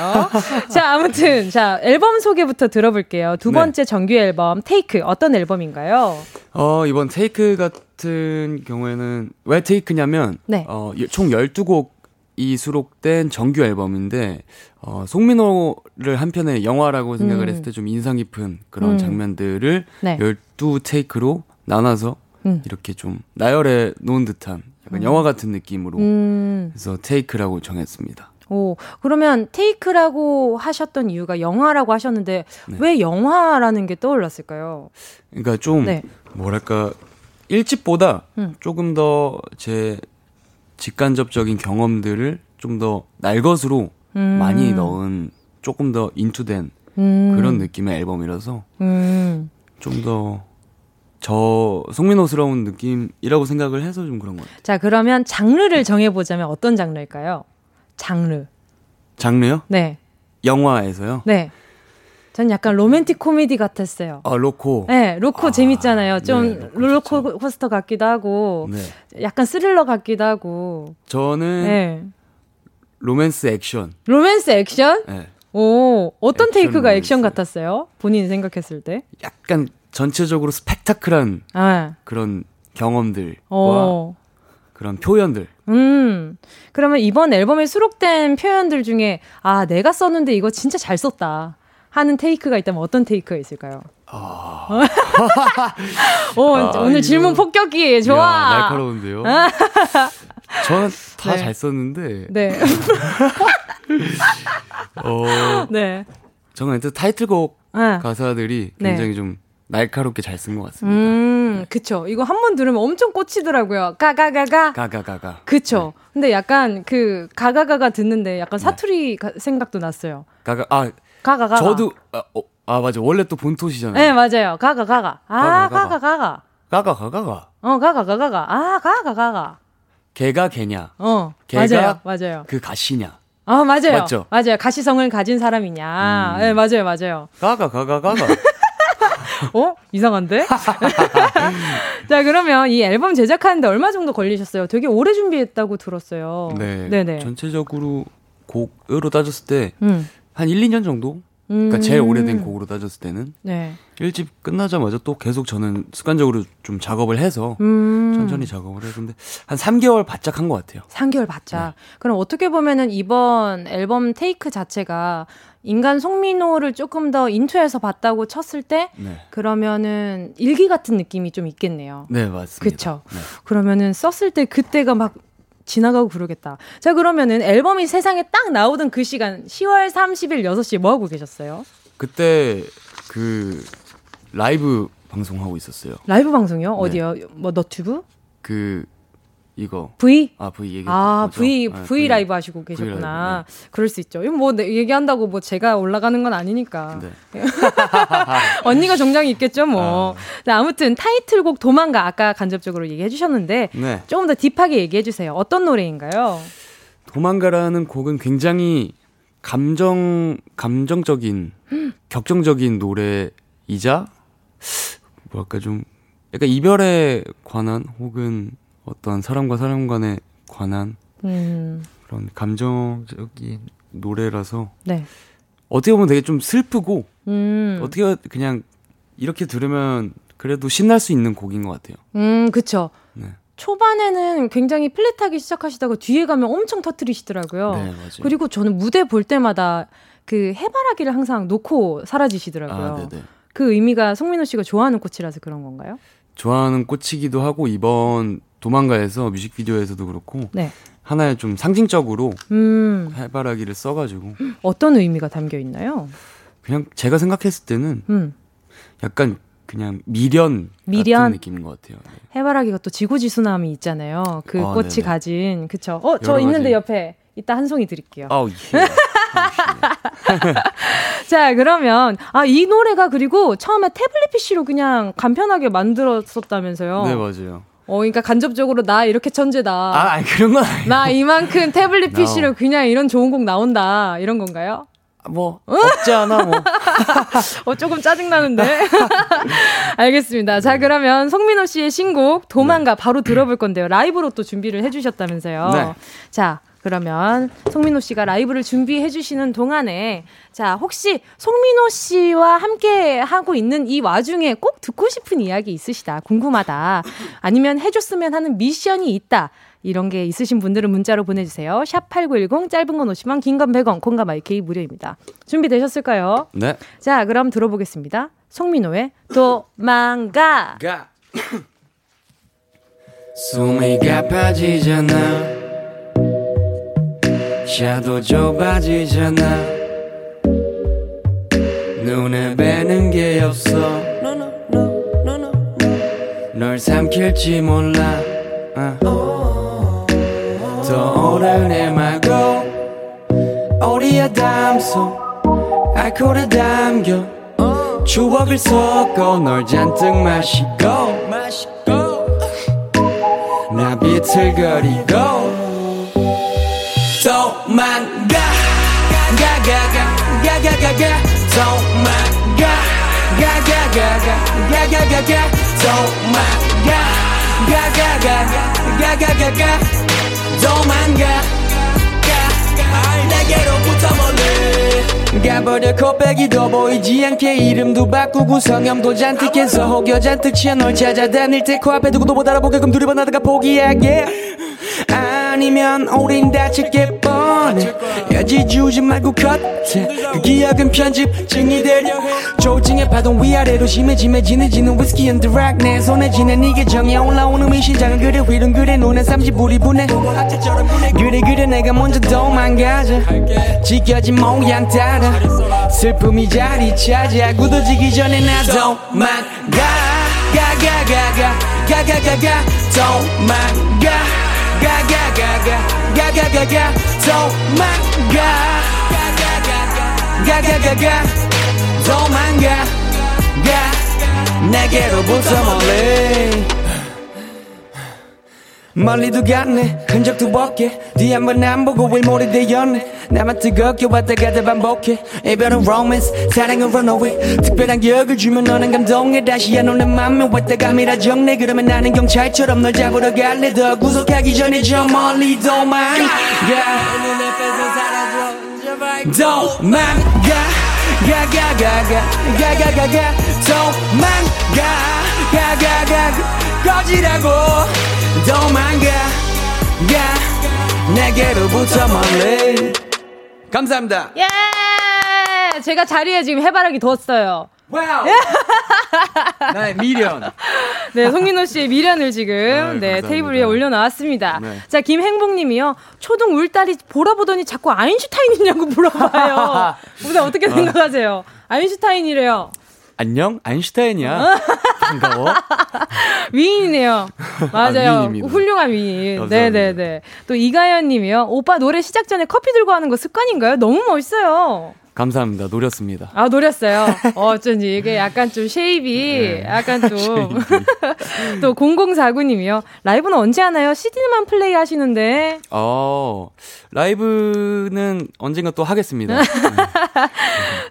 자, 아무튼, 자, 앨범 소개부터 들어볼게요. 두 네. 번째 네. 정규 앨범, 테이크. 어떤 앨범인가요?
어, 이번 테이크 같은 경우에는 왜 테이크냐면, 네. 어, 총 12곡이 수록된 정규 앨범인데, 어, 송민호를 한편의 영화라고 생각을 음. 했을 때 좀 인상 깊은 그런 음. 장면들을 네. 12테이크로 나눠서 음. 이렇게 좀 나열해 놓은 듯한 약간 음. 영화 같은 느낌으로 음. 그래서 테이크라고 정했습니다.
오, 그러면 테이크라고 하셨던 이유가 영화라고 하셨는데 네. 왜 영화라는 게 떠올랐을까요?
그러니까 좀 네. 뭐랄까 일집보다 음. 조금 더 제 직간접적인 경험들을 좀 더 날것으로 음. 많이 넣은 조금 더 인투된 음. 그런 느낌의 앨범이라서 음. 좀더 저 송민호스러운 느낌이라고 생각을 해서 좀 그런 것 같아요.
자, 그러면 장르를 정해보자면 어떤 장르일까요? 장르.
장르요?
네.
영화에서요?
네. 전 약간 로맨틱 코미디 같았어요.
아, 로코.
네, 로코 아, 재밌잖아요. 좀 네, 롤러코스터 같기도 하고, 네. 약간 스릴러 같기도 하고.
저는 네. 로맨스 액션.
로맨스 액션? 네. 오, 어떤 액션 테이크가 로맨스. 액션 같았어요? 본인이 생각했을 때?
약간 전체적으로 스펙타클한 네. 그런 경험들과 오. 그런 표현들.
음. 그러면 이번 앨범에 수록된 표현들 중에 아, 내가 썼는데 이거 진짜 잘 썼다. 하는 테이크가 있다면 어떤 테이크가 있을까요? 아... 오, 아, 오늘 이거... 질문 폭격기 좋아.
야, 날카로운데요. 저는 다잘 네. 썼는데. 네. 어, 네. 저는 일단 타이틀곡 네. 가사들이 네. 굉장히 네. 좀 날카롭게 잘 쓴 것 같습니다.
음, 네. 그쵸. 이거 한 번 들으면 엄청 꽂히더라고요. 가가가가.
가가가가.
그쵸. 네. 근데 약간 그 가가가가 듣는데 약간 사투리 가, 생각도 났어요.
가가, 아,
가가 가가.
저도 아, 어, 아 맞아 원래 또 본토시잖아요.
네 맞아요. 가가 가가. 아 가가 가가.
가가 가가가.
어 가가 가가 가. 아 가가 가가.
개가 개냐.
어 맞아요 맞아요.
그 가시냐.
아 맞아요. 맞죠? 맞아요. 가시성을 가진 사람이냐. 음. 네 맞아요 맞아요.
가가 가가 가가.
어? 이상한데? 자, 그러면 이 앨범 제작하는데 얼마 정도 걸리셨어요? 되게 오래 준비했다고 들었어요.
네. 네네. 전체적으로 곡으로 따졌을 때, 음. 한 1, 2년 정도? 그러니까 제일 음. 오래된 곡으로 따졌을 때는 네. 1집 끝나자마자 또 계속 저는 습관적으로 좀 작업을 해서 음. 천천히 작업을 했는데 한 3개월 바짝 한 것 같아요.
3개월 바짝. 네. 그럼 어떻게 보면은 이번 앨범 테이크 자체가 인간 송민호를 조금 더 인투해서 봤다고 쳤을 때 네. 그러면은 일기 같은 느낌이 좀 있겠네요.
네 맞습니다.
그렇죠. 네. 그러면은 썼을 때 그때가 막 지나가고 그러겠다. 자, 그러면은 앨범이 세상에 딱 나오던 그 시간, 10월 30일 6시에 뭐 하고 계셨어요?
그때 그 라이브 방송하고 있었어요.
라이브 방송이요? 네. 어디요? 뭐 너튜브?
그 이거
V
아 V 얘기
아 V 아, V, v 라이브 하시고 계셨구나. 네. 그럴 수 있죠. 이거 뭐 얘기한다고 뭐 제가 올라가는 건 아니니까. 네. 언니가 정장이 있겠죠 뭐. 아. 아무튼 타이틀곡 도망가 아까 간접적으로 얘기해 주셨는데 네. 조금 더 딥하게 얘기해 주세요. 어떤 노래인가요?
도망가라는 곡은 굉장히 감정 감정적인 격정적인 노래이자 뭐랄까 좀 약간 이별에 관한 혹은 어떤 사람과 사람 간에 관한 음. 그런 감정적인 노래라서 네. 어떻게 보면 되게 좀 슬프고 음. 어떻게 그냥 이렇게 들으면 그래도 신날 수 있는 곡인 것 같아요.
음, 그쵸. 네. 초반에는 굉장히 플랫하게 시작하시다가 뒤에 가면 엄청 터트리시더라고요. 네, 맞아요. 그리고 저는 무대 볼 때마다 그 해바라기를 항상 놓고 사라지시더라고요. 아, 그 의미가 송민호 씨가 좋아하는 꽃이라서 그런 건가요?
좋아하는 꽃이기도 하고 이번 도망가에서 뮤직비디오에서도 그렇고 네. 하나의 좀 상징적으로 음. 해바라기를 써가지고
어떤 의미가 담겨 있나요?
그냥 제가 생각했을 때는 음. 약간 그냥 미련, 미련 같은 느낌인 것 같아요. 네.
해바라기가 또 지고지순함이 있잖아요. 그 아, 꽃이 네네. 가진 그쵸? 어 저 있는데 옆에 이따 한 송이 드릴게요.
아우 예.
자, 그러면 아, 이 노래가 그리고 처음에 태블릿 PC로 그냥 간편하게 만들었었다면서요.
네, 맞아요.
어, 그러니까 간접적으로 나 이렇게 천재다.
아, 아니, 그런 건 아니에요.
나 이만큼 태블릿 PC로 no. 그냥 이런 좋은 곡 나온다. 이런 건가요?
뭐 없지 않아 뭐.
어 조금 짜증 나는데. 알겠습니다. 자 그러면 송민호 씨의 신곡 도망가 네. 바로 들어볼 건데요. 라이브로 또 준비를 해주셨다면서요. 네. 자 그러면 송민호 씨가 라이브를 준비해 주시는 동안에 자, 혹시 송민호 씨와 함께 하고 있는 이 와중에 꼭 듣고 싶은 이야기 있으시다. 궁금하다. 아니면 해 줬으면 하는 미션이 있다. 이런 게 있으신 분들은 문자로 보내주세요. 샵 8910, 짧은 건 50원, 긴 건 100원, 콩과 마이케이 무료입니다. 준비되셨을까요?
네.
자, 그럼 들어보겠습니다. 송민호의 도망가! 가!
숨이 가빠지잖아 샤도 좁아지잖아. 눈에 뵈는 게 없어. 널 삼킬지 몰라. 어. 더 오르네 말고 우리의 담소 알코올에 담겨 추억을 섞어 널 잔뜩 마시고 나 비틀거리고 도망가 가가가 가가가가 도망가 가가가가 가가가가 도망가 가가가가 가가가가 도망가 가버려 코빼기도 보이지 않게 이름도 바꾸고 성형도 잔뜩 해서 혹여 잔뜩 취한 널 찾아다닐 때 코앞에 두고도 못 알아보게끔 두리번 하다가 포기하게 아 니면 우린 다칠 게 뻔해 여지 주지 말고 컷그 기억은 편집증이 되려 조증의 파동 위아래로 심해지면 진해지는 위스키 앤 드락 내 손에 지낸 이게 정이 올라오는 미 심장은 그래 휘름 그래 눈에 삼십불이 분해 그래 그래 내가 먼저 도망가자 지켜진 모양 따라 슬픔이 자리 차지하 굳어지기 전에 나 도망가 가가가가 가가가가 도망가 가가가가 가가가가 도망가 가가가가 도망가 가 내게로부터 멀리 멀리도 갔네 흔적도 없게. 뒤 한 번 안 보고 일몰이 되었네? 나만 뜨겁게 왔다 갔다 반복해. 이별은 로맨스 사랑은 runaway. 특별한 기억을 주면 너는 감동해. 다시 안 오는 맘에 왔다 감이라 정내 그러면 나는 경찰처럼 널 잡으러 갈래. 더 구속하기 전에 저 멀리 도망가. 도망가 가가가가 가가가가. 도망가. 가가가가. 꺼지라고 도망가 가 내게로부터 멀리 감사합니다.
예! 제가 자리에 지금 해바라기 뒀어요.
Wow! 나의 미련.
네 송민호 씨의 미련을 지금 아유, 네 테이블 위에 올려놨습니다. 네. 자 김행복님이요. 초등 울딸이 보라 보더니 자꾸 아인슈타인이냐고 물어봐요. 근데 어떻게 생각하세요? 아인슈타인이래요
안녕 아인슈타인이야 반가워
위인이네요 맞아요 아, 훌륭한 위인 네네네 또 이가연님이요 오빠 노래 시작 전에 커피 들고 하는 거 습관인가요 너무 멋있어요
감사합니다. 노렸습니다.
아, 노렸어요. 어, 어쩐지 이게 약간 좀 shape이 네. 약간 좀. 또 0049님이요. 라이브는 언제 하나요? CD만 플레이 하시는데.
어, 라이브는 언젠가 또 하겠습니다.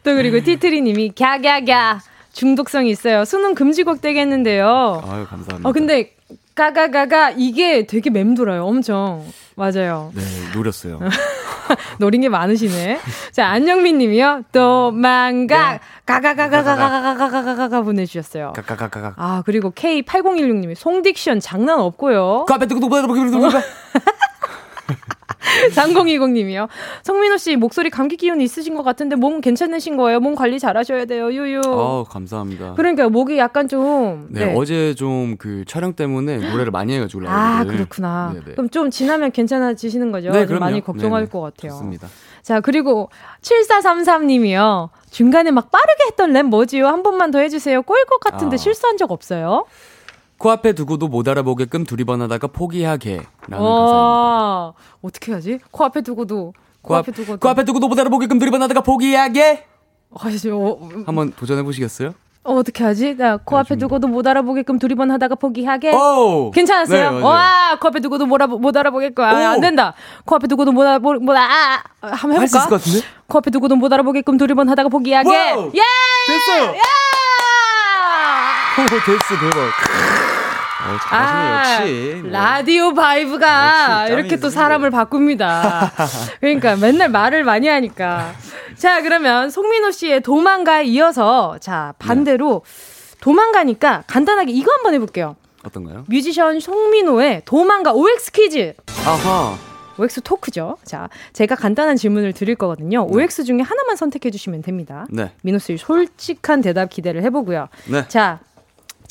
또 그리고 티트리님이 갸갸갸. 중독성이 있어요. 수능 금지곡 되겠는데요.
아유, 감사합니다.
어, 근데 가가가가 이게 되게 맴돌아요. 엄청. 맞아요.
네, 노렸어요.
노린 게 많으시네. 자, 안영민 님이요. 도망가. 가가가가가가가가가가가 보내주셨어요.
가가가가.
아, 그리고 K8016 님이 송딕션 장난 없고요.
그 앞에 누구
3020님이요. 성민호 씨 목소리 감기 기운 있으신 것 같은데 몸 괜찮으신 거예요? 몸 관리 잘하셔야 돼요. 유유.
어 감사합니다.
그러니까 목이 약간 좀.
네, 네. 어제 좀 그 촬영 때문에 노래를 많이 해가지고.
아 그렇구나. 네네. 그럼 좀 지나면 괜찮아지시는 거죠?
네, 그럼
많이 걱정할 네네. 것 같아요.
좋습니다.
자 그리고 7433님이요. 중간에 막 빠르게 했던 랩 뭐지요? 한 번만 더 해주세요. 꼬일 것 같은데 아. 실수한 적 없어요?
코앞에 두고도 못 알아보게끔 두리번하다가 포기하게. 라는 와,
가사입니다. 어떻게 하지? 코앞에 두고도.
코앞 에 두고도. 코앞에 두고도 못 알아보게끔 두리번하다가 포기하게.
아, 어,
한번 도전해 보시겠어요?
어, 어떻게 하지? 나 코앞에 네, 두고도 못 알아보게끔 두리번 하다가 포기하게.
오!
괜찮았어요? 네, 와, 코앞에 두고도 못, 알아, 못 알아보겠고. 아, 안 된다. 코앞에 두고도 못, 알아, 못, 못 아, 아, 한번 해볼까?
할수 있을 것 같은데?
코앞에 두고도 못 알아보게끔 두리번 하다가 포기하게.
Wow!
예!
됐어요!
예!
오, 됐어, 대박. 어, 아, 역시.
뭐. 라디오 vibe가 이렇게 또 사람을 바꿉니다. 그러니까 맨날 말을 많이 하니까. 자, 그러면 송민호 씨의 도망가에 이어서 자, 반대로 네. 도망가니까 간단하게 이거 한번 해볼게요.
어떤가요?
뮤지션 송민호의 도망가 OX 퀴즈.
아하.
OX 토크죠. 자, 제가 간단한 질문을 드릴 거거든요. 네. OX 중에 하나만 선택해 주시면 됩니다.
네.
민호 씨 솔직한 대답 기대를 해보고요.
네.
자,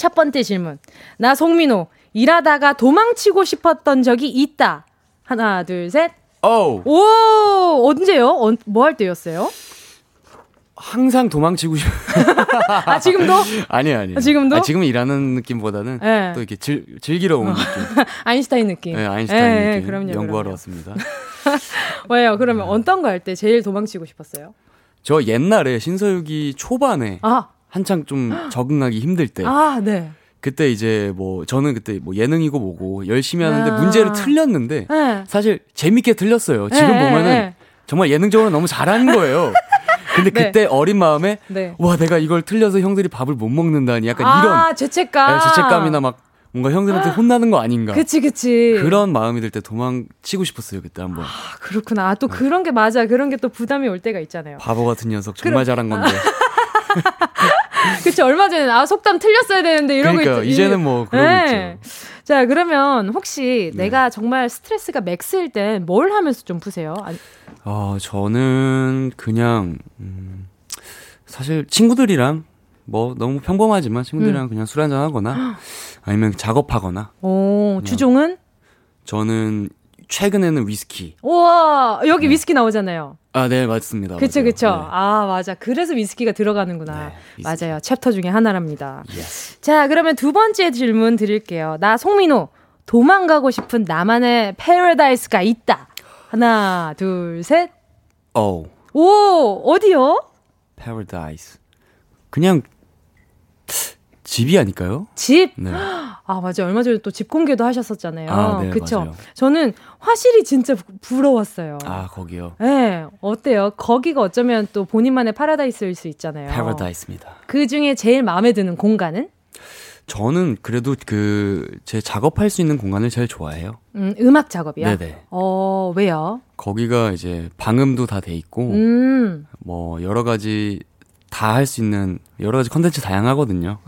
첫 번째 질문. 나 송민호 일하다가 도망치고 싶었던 적이 있다. 하나, 둘, 셋.
오.
오, 언제요? 어, 뭐할 때였어요?
항상 도망치고 싶.
아 지금도?
아니요 아니요.
아, 지금도?
아, 지금 일하는 느낌보다는 네. 또 이렇게 즐, 즐기러 온 느낌.
아인슈타인 느낌.
네, 아인슈타인 네, 느낌. 그럼요, 연구하러
그럼요.
왔습니다.
왜요? 그러면 어떤 거 할 때 제일 도망치고 싶었어요?
저 옛날에 신서유기 초반에
아.
한창 좀 적응하기 힘들 때.
아, 네.
그때 이제 뭐 저는 그때 뭐 예능이고 뭐고 열심히 하는데 아. 문제를 틀렸는데 네. 사실 재밌게 틀렸어요. 지금 네, 보면은 네. 정말 예능적으로 너무 잘하는 거예요. 근데 네. 그때 어린 마음에 네. 와 내가 이걸 틀려서 형들이 밥을 못 먹는다니 약간 아, 이런
죄책감,
네, 죄책감이나 막 뭔가 형들한테 혼나는 거 아닌가.
그치, 그치.
그런 마음이 들 때 도망치고 싶었어요, 그때 한 번. 아,
그렇구나. 아, 또 네. 그런 게 맞아. 그런 게 또 부담이 올 때가 있잖아요.
바보 같은 녀석. 정말 그럼... 잘한 건데.
그치, 얼마 전에, 아, 속담 틀렸어야 되는데, 이러고
그러니까, 있 이제는 뭐, 그러고 네. 있죠.
자, 그러면 혹시 네. 내가 정말 스트레스가 맥스일 땐 뭘 하면서 좀 푸세요? 아니...
어, 저는 그냥, 음, 사실 친구들이랑 뭐 너무 평범하지만 친구들이랑 음. 그냥 술 한잔 하거나 아니면 작업하거나.
오, 주종은?
저는 최근에는 위스키.
우와, 여기 네. 위스키 나오잖아요.
아, 네, 맞습니다.
그쵸, 그쵸. 네. 아, 맞아. 그래서 위스키가 들어가는구나. 네, 맞아요. 챕터 중에 하나랍니다.
Yes.
자, 그러면 두 번째 질문 드릴게요. 나 송민호, 도망가고 싶은 나만의 패러다이스가 있다. 하나, 둘, 셋.
오.
오, 어디요?
패러다이스. 그냥 집이 아닐까요?
집?
네.
아, 맞아요. 얼마 전에 또 집 공개도 하셨었잖아요.
아, 네,
그쵸?
맞아요.
저는 화실이 진짜 부러웠어요.
아, 거기요?
네. 어때요? 거기가 어쩌면 또 본인만의 파라다이스일 수 있잖아요.
파라다이스입니다.
그 중에 제일 마음에 드는 공간은?
저는 그래도 그 제 작업할 수 있는 공간을 제일 좋아해요.
음, 음악 작업이요?
네네.
어, 왜요?
거기가 이제 방음도 다 돼 있고,
음.
뭐 여러 가지 다 할 수 있는 여러 가지 컨텐츠 다양하거든요.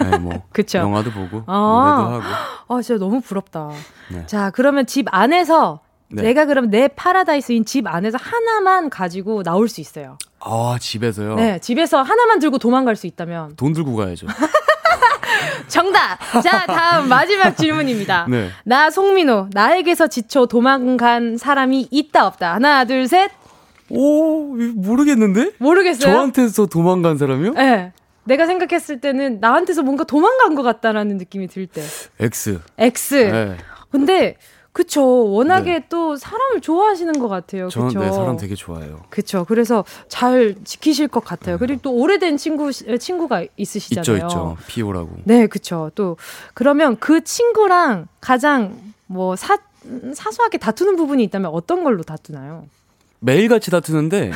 네, 뭐
그쵸.
영화도 보고 아, 노래도 하고.
아, 진짜 너무 부럽다. 네. 자, 그러면 집 안에서 네. 내가 그럼 내 파라다이스인 집 안에서 하나만 가지고 나올 수 있어요.
아, 집에서요?
네, 집에서 하나만 들고 도망갈 수 있다면
돈 들고 가야죠.
정답. 자, 다음 마지막 질문입니다.
네.
나 송민호, 나에게서 지쳐 도망간 사람이 있다 없다. 하나, 둘, 셋.
오, 모르겠는데?
모르겠어요.
저한테서 도망간 사람이요?
네. 내가 생각했을 때는 나한테서 뭔가 도망간 것 같다라는 느낌이 들 때.
X.
X.
네.
근데 그쵸. 워낙에 네. 또 사람을 좋아하시는 것 같아요.
저는 그쵸? 네, 사람 되게 좋아해요.
그쵸. 그래서 잘 지키실 것 같아요. 네. 그리고 또 오래된 친구, 친구가 있으시잖아요.
있죠, 있죠. 피오라고.
네, 그쵸. 또, 그러면 그 친구랑 가장 뭐 사, 사소하게 다투는 부분이 있다면 어떤 걸로 다투나요?
매일같이 다투는데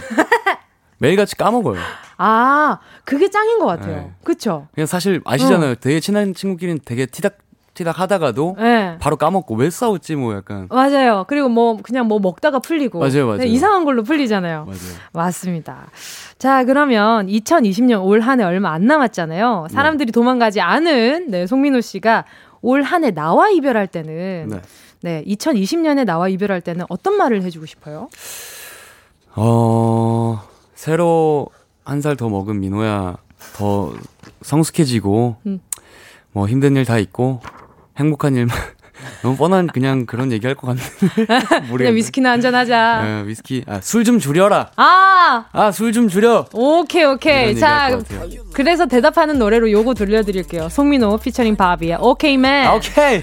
매일같이 까먹어요.
아, 그게 짱인 것 같아요. 네. 그쵸?
그냥 사실 아시잖아요. 어. 되게 친한 친구끼리는 되게 티닥 티닥 하다가도 네. 바로 까먹고 왜 싸웠지 뭐 약간
맞아요. 그리고 뭐 그냥 뭐 먹다가 풀리고
맞아요, 맞아요.
이상한 걸로 풀리잖아요.
맞아요.
맞습니다. 자 그러면 2020년 올 한 해 얼마 안 남았잖아요. 사람들이 네. 도망가지 않은 네, 송민호 씨가 올 한 해 나와 이별할 때는 네. 네 2020년에 나와 이별할 때는 어떤 말을 해주고 싶어요?
어 새로 한 살 더 먹은 민호야 더 성숙해지고 음. 뭐 힘든 일 다 있고 행복한 일만 너무 뻔한 그냥 그런 얘기할 것 같은데
그냥 위스키나 한잔 하자.
네, 위스키 아 술 좀 줄여라.
아,
아 술 좀 줄여.
오케이 오케이. 자 그래서 대답하는 노래로 요거 들려드릴게요. 송민호 피처링 바비의 오케이 맨.
오케이.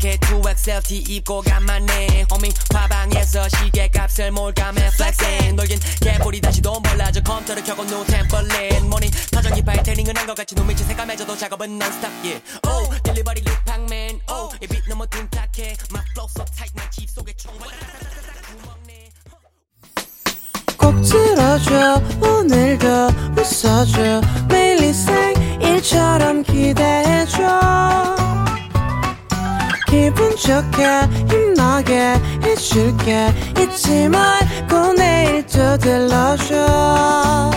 okay 2XLT 입고 간만에 homie 화방에서 시계값을 몰감해 flexing. 놀긴 개불이 다시 돈 벌라져 컴퓨터를 켜고 new template morning 터전기 파이테닝은 한것 같이 눈 밑이 새까매져도 작업은 non-stop yeah. Oh delivery 룩팡맨 oh 이빛 너무 둔탁해. My flow so tight 내집 속에 총꼭 들어줘 오늘도 웃어줘. 매일 일상일처럼 기대해줘 기분 좋게 힘나게 해줄게. 잊지 말고 내일 또 들러줘.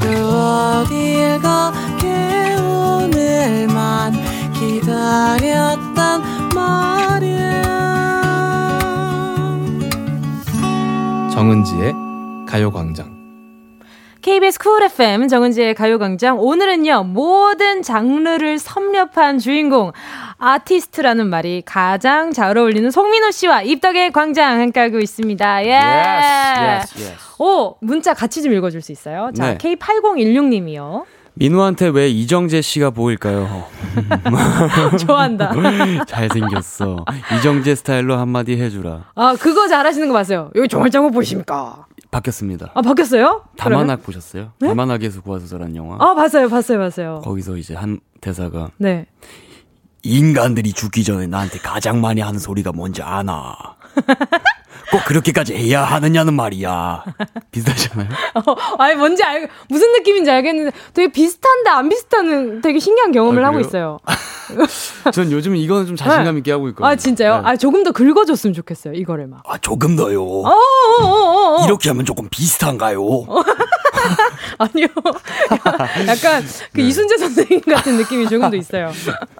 또 어딜 가게 오늘만 기다렸단 말이야. 정은지의 가요광장.
KBS 쿨 FM 정은지의 가요광장. 오늘은요 모든 장르를 섭렵한 주인공 아티스트라는 말이 가장 잘 어울리는 송민호 씨와 입덕의 광장 함께하고 있습니다. 예. Yes, yes, yes. 오, 문자 같이 좀 읽어줄 수 있어요? 자, 네. K8016님이요.
민호한테 왜 이정재 씨가 보일까요?
좋아한다.
잘생겼어. 이정재 스타일로 한마디 해주라.
아, 그거 잘하시는 거 맞아요. 여기 정말장못 보십니까?
바뀌었습니다.
아, 바뀌었어요?
다만악 보셨어요? 네? 다만악에서 구하소서란 영화.
아, 봤어요, 봤어요, 봤어요.
거기서 이제 한 대사가.
네.
인간들이 죽기 전에 나한테 가장 많이 하는 소리가 뭔지 아나. 꼭 그렇게까지 해야 하느냐는 말이야. 비슷하잖아요.
어, 아니 뭔지 알 무슨 느낌인지 알겠는데 되게 비슷한데 안 비슷한 되게 신기한 경험을 아, 하고 있어요.
전 요즘 이거는 좀 자신감 있게 하고 있거든요.
아 진짜요? 네. 아 조금 더 긁어줬으면 좋겠어요. 이거를 막.
아 조금 더요.
어, 어, 어,
이렇게 하면 조금 비슷한가요?
아니요. 약간 그 네. 이순재 선생님 같은 느낌이 조금 더 있어요.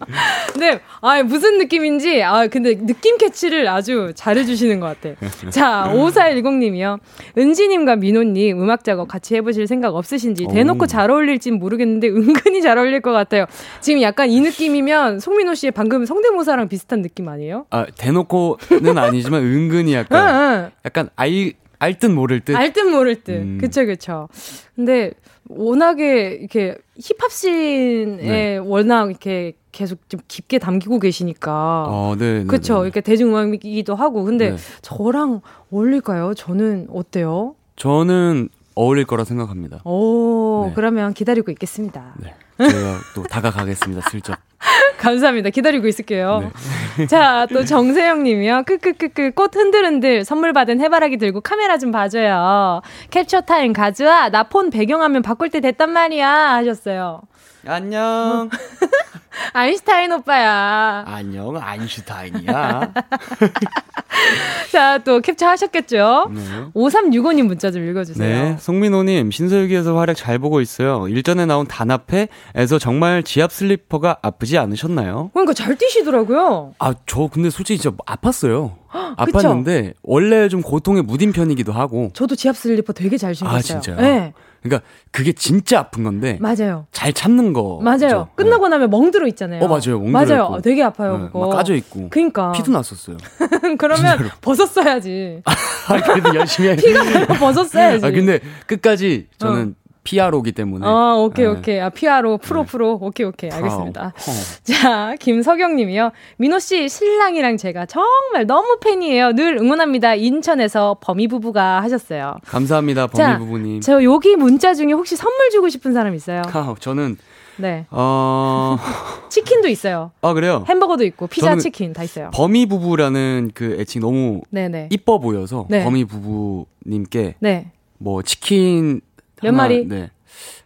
근데 아 무슨 느낌인지 아 근데 느낌 캐치를 아주 잘해 주시는 것 같아. 자 5410님이요. 은지 님과 민호 님 음악 작업 같이 해 보실 생각 없으신지 대놓고 오. 잘 어울릴진 모르겠는데 은근히 잘 어울릴 것 같아요. 지금 약간 이 느낌이면 송민호 씨의 방금 성대모사랑 비슷한 느낌 아니에요?
아 대놓고는 아니지만 은근히 약간 약간 아이 알듯 모를 듯.
알듯 모를 듯. 음. 그쵸, 그쵸. 근데 워낙에 이렇게 힙합 씬에 네. 워낙 이렇게 계속 좀 깊게 담기고 계시니까.
어, 네. 네
그쵸. 네. 이렇게 대중음악이기도 하고. 근데 네. 저랑 어울릴까요? 저는 어때요?
저는 어울릴 거라 생각합니다.
오, 네. 그러면 기다리고 있겠습니다.
네. 제가 또 다가가겠습니다, 슬쩍.
감사합니다. 기다리고 있을게요. 네. 자, 또 정세영 님이요. 크크크크 꽃 흔들흔들 선물 받은 해바라기 들고 카메라 좀 봐줘요. 캡처 타임 가즈아. 나 폰 배경화면 바꿀 때 됐단 말이야. 하셨어요.
안녕.
아인슈타인 오빠야.
안녕, 아인슈타인이야.
자, 또 캡처 하셨겠죠? 네. 5365님 문자 좀 읽어주세요.
네. 송민호님, 신서유기에서 활약 잘 보고 있어요. 일전에 나온 단합회에서 정말 지압 슬리퍼가 아프지 않으셨나요?
그러니까 잘 뛰시더라고요.
아, 저 근데 솔직히 진짜 아팠어요. 아팠는데, 원래 좀 고통에 무딘 편이기도 하고.
저도 지압 슬리퍼 되게 잘 신었어요. 아,
진짜요? 네. 그러니까 그게 진짜 아픈 건데
맞아요.
잘 참는 거
맞아요. 끝나고 네. 나면 멍들어 있잖아요.
어 맞아요.
맞아요. 있고. 되게 아파요. 네,
그거. 막 까져 있고.
그러니까
피도 났었어요.
그러면 진짜로. 벗었어야지.
아, 그래도 열심히 해.
피가 나면 벗었어야지.
아 근데 끝까지 저는 어. P.R.O기 때문에.
아, 오케이, 네. 오케이. 아, P.R.O, 프로, 네. 프로. 오케이, 오케이. 알겠습니다. 어. 자, 김석영 님이요. 민호 씨, 신랑이랑 제가 정말 너무 팬이에요. 늘 응원합니다. 인천에서 범이 부부가 하셨어요.
감사합니다, 범이 자, 부부님.
저 여기 문자 중에 혹시 선물 주고 싶은 사람 있어요?
아, 저는
네.
어.
치킨도 있어요.
아, 그래요?
햄버거도 있고, 피자, 치킨 다 있어요.
범이 부부라는 그 애칭 너무 네네. 이뻐 보여서 네. 범이 부부님께 네. 뭐 치킨
몇 하나, 마리?
네.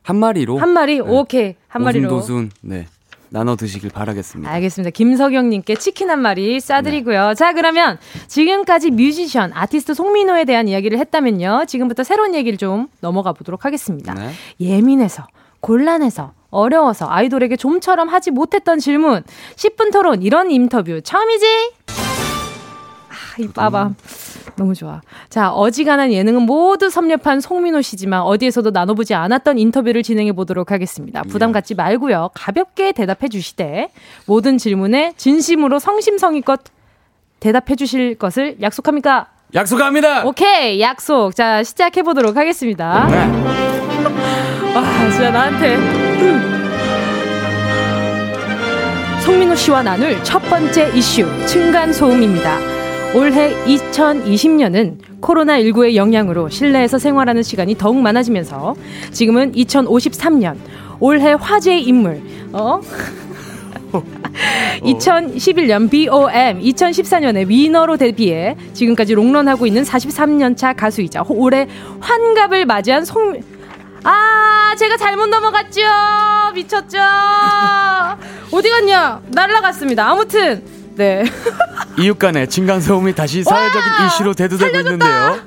한 마리로.
한 마리? 네. 오케이. 한 마리로.
도순 네. 나눠 드시길 바라겠습니다.
알겠습니다. 김석영님께 치킨 한 마리 싸드리고요. 네. 자, 그러면 지금까지 뮤지션, 아티스트 송민호에 대한 이야기를 했다면요. 지금부터 새로운 얘기를 좀 넘어가 보도록 하겠습니다. 네. 예민해서, 곤란해서, 어려워서 아이돌에게 좀처럼 하지 못했던 질문, 10분 토론, 이런 인터뷰 처음이지? 아, 이 빠밤. 너무 좋아. 자, 어지간한 예능은 모두 섭렵한 송민호 씨지만 어디에서도 나눠보지 않았던 인터뷰를 진행해 보도록 하겠습니다. 부담 갖지 말고요. 가볍게 대답해 주시되 모든 질문에 진심으로 성심성의껏 대답해 주실 것을 약속합니까?
약속합니다.
오케이, 약속. 자, 시작해 보도록 하겠습니다. 네. 와, 진짜 나한테 송민호 씨와 나눌 첫 번째 이슈 층간 소음입니다. 올해 2020년은 코로나19의 영향으로 실내에서 생활하는 시간이 더욱 많아지면서 지금은 2053년 올해 화제의 인물 어? 2011년 BOM, 2014년에 위너로 데뷔해 지금까지 롱런하고 있는 43년차 가수이자 올해 환갑을 맞이한 송 아, 제가 잘못 넘어갔죠. 미쳤죠. 어디 갔냐? 날라갔습니다. 아무튼 네.
이웃 간의 층간소음이 다시 사회적인 이슈로 대두되고 있는데요.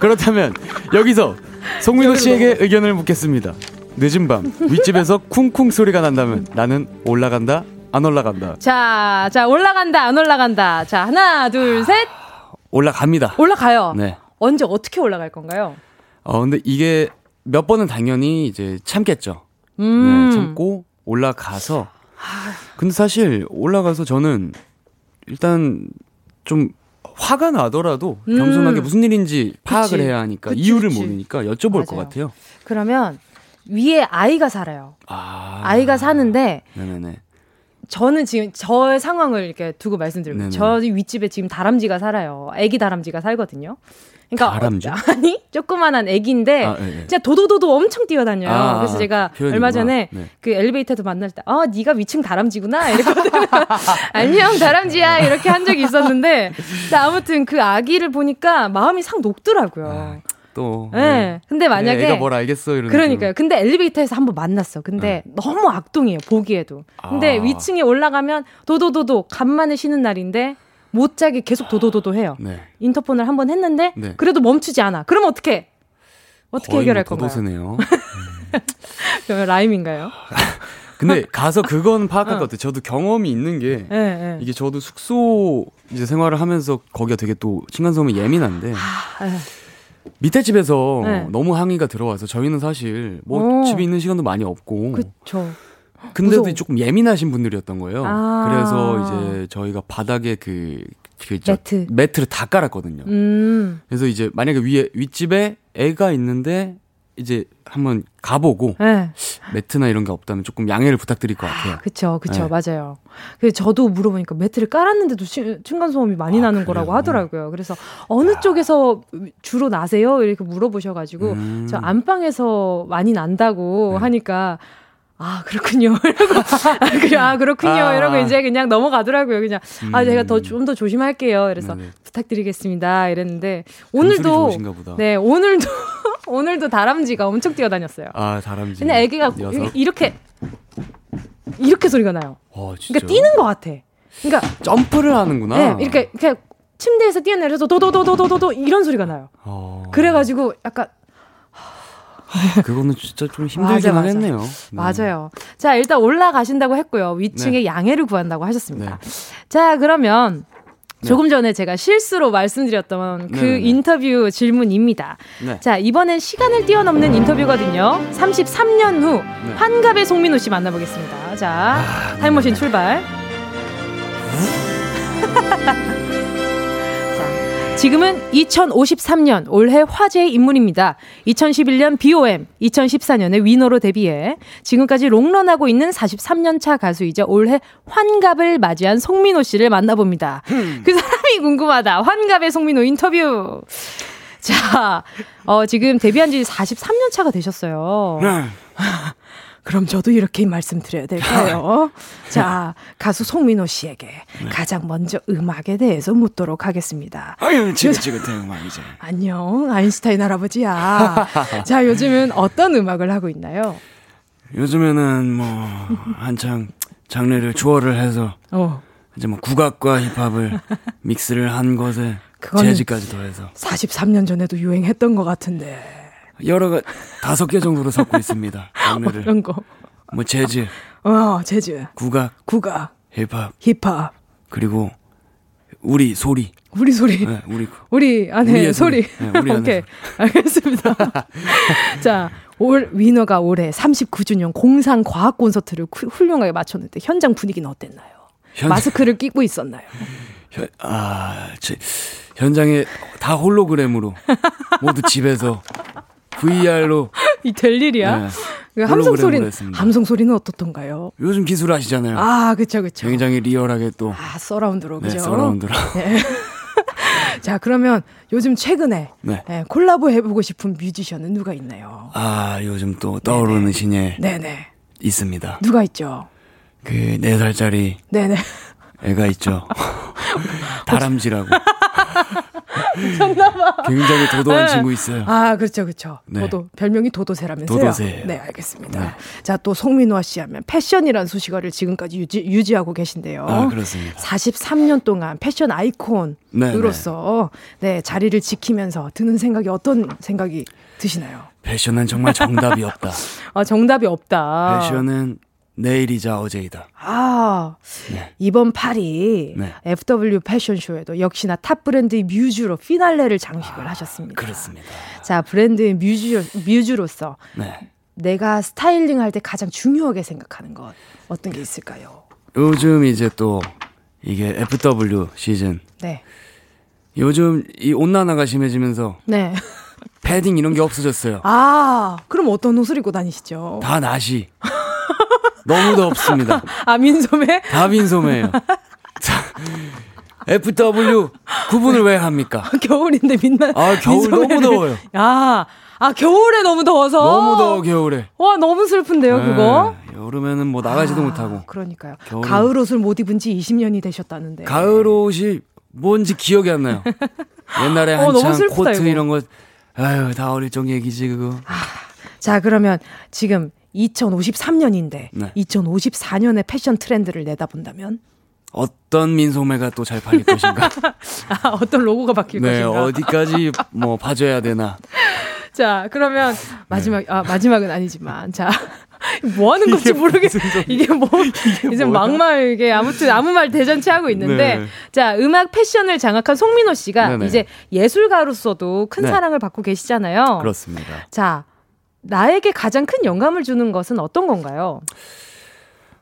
그렇다면 여기서 송민호 씨에게 의견을 묻겠습니다. 늦은 밤 윗집에서 쿵쿵 소리가 난다면 나는 올라간다 안 올라간다.
자, 자 올라간다 안 올라간다. 자 하나 둘 셋.
올라갑니다.
올라가요. 네. 언제 어떻게 올라갈 건가요?
어 근데 이게 몇 번은 당연히 이제 참겠죠. 음. 네, 참고 올라가서 근데 사실 올라가서 저는 일단 좀 화가 나더라도 음. 겸손하게 무슨 일인지 파악을 그치. 해야 하니까 그치, 이유를 그치. 모르니까 여쭤볼 맞아요. 것 같아요.
그러면 위에 아이가 살아요. 아. 아이가 사는데 네네네. 저는 지금 저의 상황을 이렇게 두고 말씀드리면 저 윗집에 지금 다람쥐가 살아요. 아기 다람쥐가 살거든요.
그러니까 다람쥐?
아니 조그만한 애기인데 아, 네, 네. 진짜 도도도도 엄청 뛰어다녀요. 아, 그래서 제가 표현이구나. 얼마 전에 네. 그 엘리베이터도 만날 때, 아 네가 위층 다람쥐구나 이랬거든요. 안녕 다람쥐야 이렇게 한 적이 있었는데, 아무튼 그 아기를 보니까 마음이 상 녹더라고요. 아. 또. 네. 네. 근데 만약에.
애가 뭘 알겠어, 이런.
그러니까요. 근데 엘리베이터에서 한번 만났어. 근데 네. 너무 악동이에요, 보기에도. 근데 아. 위층에 올라가면 도도도도 간만에 쉬는 날인데 못 자게 계속 도도도도 해요. 네. 인터폰을 한 번 했는데 네. 그래도 멈추지 않아. 그러면 어떻게? 어떻게 해결할 뭐 건가요?
도도새네요.
음. 라임인가요?
근데 가서 그건 파악할 어. 것 같아요. 저도 경험이 있는 게 네, 네. 이게 저도 숙소 이제 생활을 하면서 거기가 되게 또 층간소음이 예민한데 아, 네. 밑에 집에서 네. 너무 항의가 들어와서 저희는 사실 뭐 오. 어. 집에 있는 시간도 많이 없고
그쵸.
근데도 무서워. 조금 예민하신 분들이었던 거예요. 아. 그래서 이제 저희가 바닥에 그, 그
매트
매트를 다 깔았거든요. 음. 그래서 이제 만약에 위에 윗집에 애가 있는데 이제 한번 가보고 네. 매트나 이런 게 없다면 조금 양해를 부탁드릴 것 같아요. 아,
그쵸, 그쵸, 네. 맞아요. 그래서 저도 물어보니까 매트를 깔았는데도 층간 소음이 많이 아, 나는 그래요? 거라고 하더라고요. 그래서 어느 아. 쪽에서 주로 나세요? 이렇게 물어보셔가지고 음. 저 안방에서 많이 난다고 네. 하니까 아 그렇군요. 이러고 아 그렇군요. 아, 이러고 이제 그냥 넘어가더라고요 그냥. 음. 아 제가 더 좀 더 조심할게요. 그래서 네네. 부탁드리겠습니다. 이랬는데 오늘도 네 오늘도 오늘도 다람쥐가 엄청 뛰어다녔어요.
아 다람쥐
근데 애기가 녀석? 이렇게 이렇게 소리가 나요. 어, 그러니까 뛰는 것 같아. 그러니까
점프를 하는구나.
네 이렇게 그냥 침대에서 뛰어내려서 도도도도도도도 이런 소리가 나요. 어. 그래가지고 약간
그거는 진짜 좀 힘들긴 맞아, 하겠네요. 네.
맞아요. 자, 일단 올라가신다고 했고요. 위층에 네. 양해를 구한다고 하셨습니다. 네. 자, 그러면 네. 조금 전에 제가 실수로 말씀드렸던 그 네, 네, 인터뷰 질문입니다. 자, 이번엔 시간을 뛰어넘는 인터뷰거든요. 33년 후 환갑의 송민호 씨 만나보겠습니다. 자, 아, 타임머신 출발. 지금은 2053년 올해 화제의 인물입니다. 2011년 BOM, 2014년에 위너로 데뷔해 지금까지 롱런하고 있는 43년 차 가수이자 올해 환갑을 맞이한 송민호 씨를 만나봅니다. 음. 그 사람이 궁금하다. 환갑의 송민호 인터뷰. 자, 어, 지금 데뷔한 지 43년 차가 되셨어요. 네. 그럼 저도 이렇게 말씀드려야 될까요? 자, 가수 송민호 씨에게 네. 가장 먼저 음악에 대해서 묻도록 하겠습니다.
아유, 지긋지긋한 음악이죠.
안녕, 아인슈타인 할아버지야. 자, 요즘은 어떤 음악을 하고 있나요?
요즘에는 뭐 한창 장르를 조화를 해서 어. 이제 뭐 국악과 힙합을 믹스를 한 것에 재즈까지 더해서
43년 전에도 유행했던 것 같은데.
여러 가 다섯 개 정도로 섞고 있습니다. 장르를.
어떤 거?
뭐 재즈.
어, 재즈.
국악.
국악.
힙합.
힙합.
그리고 우리 소리.
우리 소리.
네, 우리
우리 안에 소리.
소리. 네, 우리
오케이. 알겠습니다. 자, 올 위너가 올해 39주년 공상 과학 콘서트를 훌륭하게 마쳤는데 현장 분위기는 어땠나요? 현... 마스크를 끼고 있었나요?
현, 아, 제, 현장에 다 홀로그램으로 모두 집에서 VR로
이 될 일이야? 네. 그 함성 소리는 함성 소리는 어떻던가요?
요즘 기술 아시잖아요.
아, 그렇죠, 그렇죠.
굉장히 리얼하게 또
아, 서라운드로
네,
그죠?
서라운드로. 네.
자, 그러면 요즘 최근에 네. 네, 콜라보 해보고 싶은 뮤지션은 누가 있나요?
아, 요즘 또 떠오르는 신예 네네. 있습니다.
누가 있죠?
그 네 살짜리 네네. 애가 있죠. 다람쥐라고.
미쳤나봐.
굉장히 도도한 네. 친구 있어요.
아, 그렇죠, 그렇죠. 네. 도도 별명이 도도새라면서요.
도도새.
네, 알겠습니다. 네. 자, 또 송민호 씨 하면 패션이란 수식어를 지금까지 유지, 유지하고 계신데요.
아, 그렇습니다.
43년 동안 패션 아이콘으로서 네, 네, 자리를 지키면서 드는 생각이 어떤 생각이 드시나요?
패션은 정말 정답이 없다.
아, 정답이 없다.
패션은 내일이자 어제이다.
아, 네. 이번 파리 네. FW 패션쇼에도 역시나 탑 브랜드의 뮤즈로 피날레를 장식을 아, 하셨습니다.
그렇습니다.
자, 브랜드의 뮤즈, 뮤즈로서 네. 내가 스타일링 할 때 가장 중요하게 생각하는 것 어떤 게 있을까요?
요즘 이제 또 이게 FW 시즌.
네.
요즘 이 온난화가 심해지면서
네.
패딩 이런 게 없어졌어요.
아, 그럼 어떤 옷을 입고 다니시죠?
다 나시. 너무 덥습니다.
아, 민소매?
다 민소매예요. 자, FW 구분을 왜 합니까?
겨울인데 민나.
아, 겨울 너무 더워요.
아, 아, 겨울에 너무 더워서?
너무 더워, 겨울에.
와, 너무 슬픈데요, 네, 그거?
여름에는 뭐 나가지도
아,
못하고.
그러니까요. 겨울은... 가을 옷을 못 입은 지 20년이 되셨다는데.
가을 옷이 뭔지 기억이 안 나요. 옛날에 어, 한창 코트 이거. 이런 거, 아유, 다 어릴 적 얘기지, 그거. 아,
자, 그러면 지금 2053년인데, 네. 2054년의 패션 트렌드를 내다본다면?
어떤 민소매가 또 잘 팔릴 것인가?
아, 어떤 로고가 바뀔
네,
것인가?
어디까지 뭐 봐줘야 되나?
자, 그러면 마지막, 네. 아, 마지막은 아니지만, 자. 뭐 하는 건지 모르겠어. 이게 뭐, 이게 이제 막말, 이게 아무튼 아무 말 대잔치 하고 있는데, 네. 자, 음악 패션을 장악한 송민호 씨가 네네. 이제 예술가로서도 큰 네. 사랑을 받고 계시잖아요.
그렇습니다.
자, 나에게 가장 큰 영감을 주는 것은 어떤 건가요?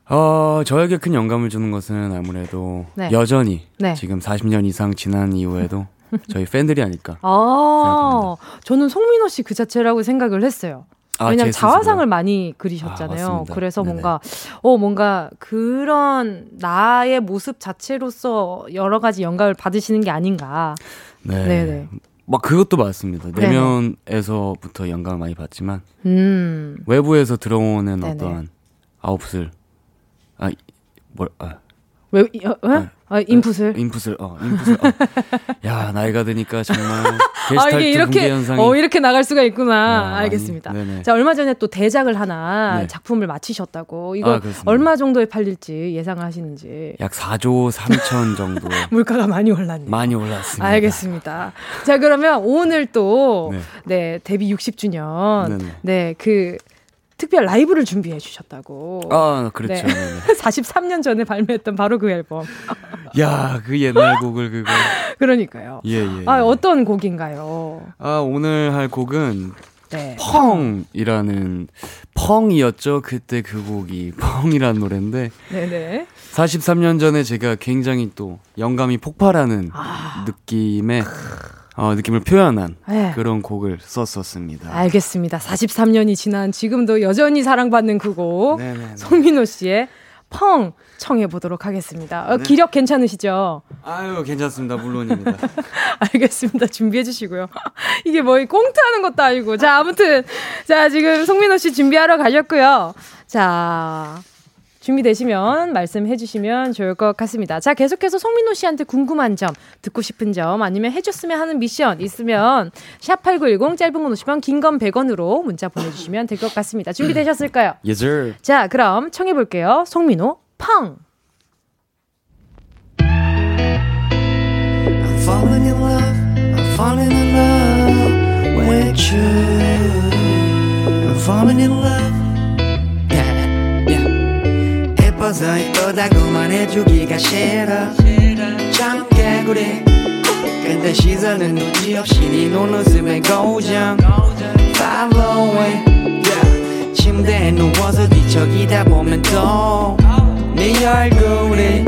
어, 저에게 큰 영감을 주는 것은 아무래도 네. 여전히 네. 지금 40년 이상 지난 이후에도 저희 팬들이 아닐까.
아, 저는 송민호 씨 그 자체라고 생각을 했어요. 아, 왜냐면 자화상을 많이 그리셨잖아요. 아, 그래서 네네. 뭔가 어 뭔가 그런 나의 모습 자체로서 여러 가지 영감을 받으시는 게 아닌가.
네. 네네. 막 그것도 맞습니다. 내면에서부터 영감을 많이 받지만 음. 외부에서 들어오는 네네. 어떠한 아웃풋을 아, 뭘, 아.
왜, 어, 어? 네. 아, 인풋을?
인풋을, 어, 인풋을. 어. 야, 나이가 드니까 정말. 아, 이게
이렇게,
현상이...
어, 이렇게 나갈 수가 있구나. 아, 알겠습니다. 아니, 자, 얼마 전에 또 대작을 하나 네. 작품을 마치셨다고. 이거 아, 얼마 정도에 팔릴지 예상을 하시는지.
약 4조 3천 정도.
물가가 많이 올랐네요.
많이 올랐습니다.
알겠습니다. 자, 그러면 오늘 또, 네, 네 데뷔 60주년. 네네. 네, 그, 특별 라이브를 준비해 주셨다고.
아, 그렇죠. 네.
43년 전에 발매했던 바로 그 앨범.
야, 그 옛날 곡을 그거.
그러니까요.
예, 예.
아, 어떤 곡인가요?
아, 오늘 할 곡은 네. 펑이라는 펑이었죠. 그때 그 곡이 펑이라는 노래인데. 네네. 43년 전에 제가 굉장히 또 영감이 폭발하는 아. 느낌의 어, 느낌을 표현한 네. 그런 곡을 썼었습니다.
알겠습니다. 43년이 지난 지금도 여전히 사랑받는 그 곡. 송민호 씨의 펑 청해 보도록 하겠습니다. 어, 네. 기력 괜찮으시죠?
아유, 괜찮습니다. 물론입니다.
알겠습니다. 준비해 주시고요. 이게 뭐 꽁트하는 것도 아니고. 자, 아무튼 자, 지금 송민호 씨 준비하러 가셨고요. 자, 준비되시면 말씀해 주시면 좋을 것 같습니다. 자, 계속해서 송민호 씨한테 궁금한 점, 듣고 싶은 점, 아니면 해줬으면 하는 미션 있으면 샵8910 짧은 건 50원, 긴 건 100원으로 문자 보내주시면 될 것 같습니다. 준비되셨을까요?
Yes, sir.
자, 그럼 청해 볼게요. 송민호, 펑! I'm falling in love, I'm falling in love with you. I'm falling in love. 예뻐서 이쁘다고만 해주기가 싫어. 참 개구리 근데 시선은 눈치 없이 네 눈웃음에 고정. Follow it yeah. 침대에 누워서 뒤척이다 보면 또네 얼굴이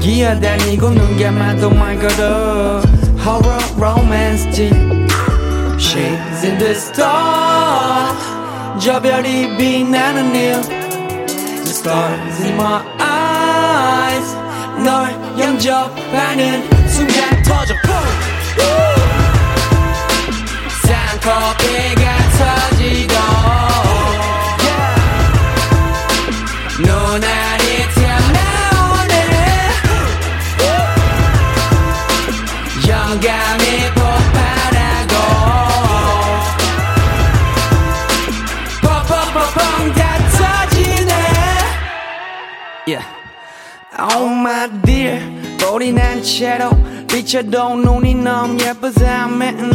기어다니고 눈 감아도 말 걸어. Horror romance Shades in the star 저 별이 빛나는 일 stars in my eyes. 널 영접하는 순간 터져 쌍커피가 터 Oh my dear, 꼬리 난 채로 비춰도 눈이 너무 예뻐서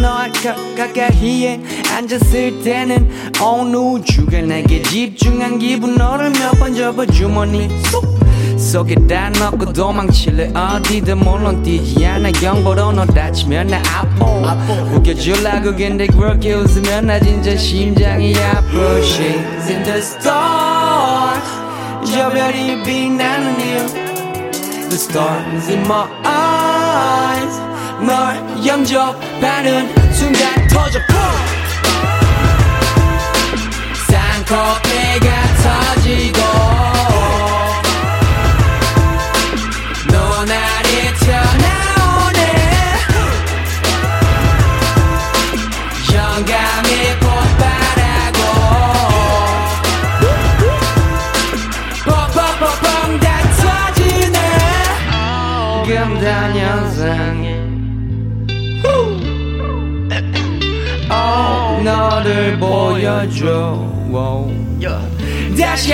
널 가까이에 앉았을 때는 온 우주가 내게 집중한 기분 너를 몇 번 접어 주머니 쏙
속에 다 넣고 도망칠래. 어디든 물론 뛰지 않아. 경보로 너 다치면 나 아파. 웃겨줄라고 근데 그렇게 웃으면 나 진짜 심장이 She's in the stars 저 별이 빛나는 이유 The stars in my eyes. 널 영접하는 순간 터져 쌍꺼풀가 터지고 너를 보여줘 다시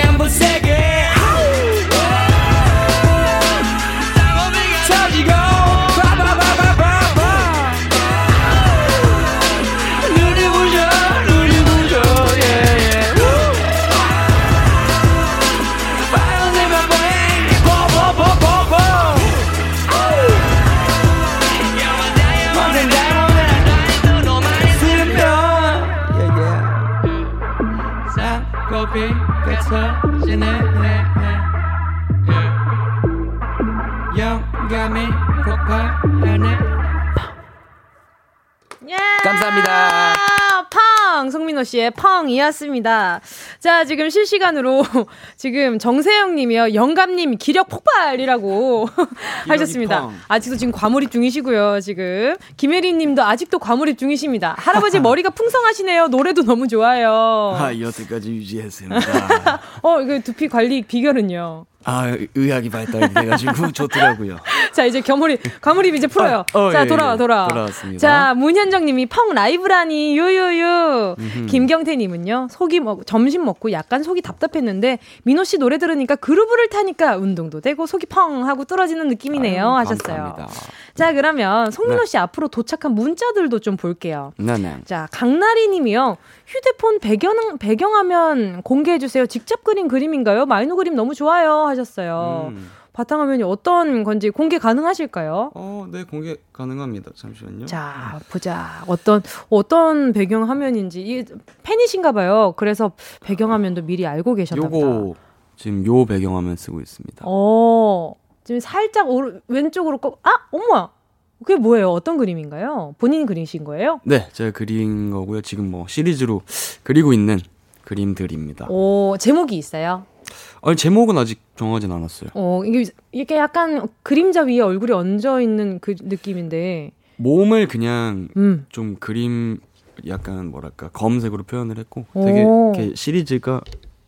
펑! 송민호 씨의 펑이었습니다. 자, 지금 실시간으로 지금 정세영 님이요. 영감님 기력 폭발이라고 하셨습니다.
펑.
아직도 지금 과몰입 중이시고요, 지금. 김혜린 님도 아직도 과몰입 중이십니다. 할아버지 머리가 풍성하시네요. 노래도 너무 좋아요.
아, 여태까지 유지했습니다.
어, 그 두피 관리 비결은요?
아, 의학이 발달이 돼가지고 좋더라고요.
자, 이제 겨몰입, 과몰입 이제 풀어요.
아, 어,
자,
예,
돌아와,
예.
돌아와.
돌아왔습니다.
자, 문현정 님이 펑 라이브라니, 유유유. 김경태 님은요, 속이 먹, 점심 먹고 약간 속이 답답했는데, 민호 씨 노래 들으니까 그루브를 타니까 운동도 되고 속이 펑 하고 뚫어지는 느낌이네요.
아유,
하셨어요.
감사합니다.
자, 그러면 송민호
네.
씨 앞으로 도착한 문자들도 좀 볼게요.
네네.
자, 강나리 님이요. 휴대폰 배경, 배경화면 공개해 주세요. 직접 그린 그림인가요? 마이노 그림 너무 좋아요. 하셨어요.
음.
바탕화면이 어떤 건지 공개 가능하실까요?
어, 네, 공개 가능합니다. 잠시만요.
자, 보자. 어떤, 어떤 배경 화면인지. 이 팬이신가 봐요. 그래서 배경 화면도 미리 알고 계셨나 보다.
요거 지금 요 배경 화면 쓰고 있습니다.
어, 지금 살짝 오른, 왼쪽으로 꺾, 아, 어머! 그게 뭐예요? 어떤 그림인가요? 본인이 그리신 거예요?
네, 제가 그린 거고요. 지금 뭐 시리즈로 그리고 있는 그림들입니다.
오, 제목이 있어요?
아니, 제목은 아직 정하진 않았어요.
어, 이게, 이게 약간 그림자 위에 얼굴이 얹어 있는 그 느낌인데.
몸을 그냥
음.
좀 그림 약간 뭐랄까 검은색으로 표현을 했고 되게
오.
이렇게 시리즈가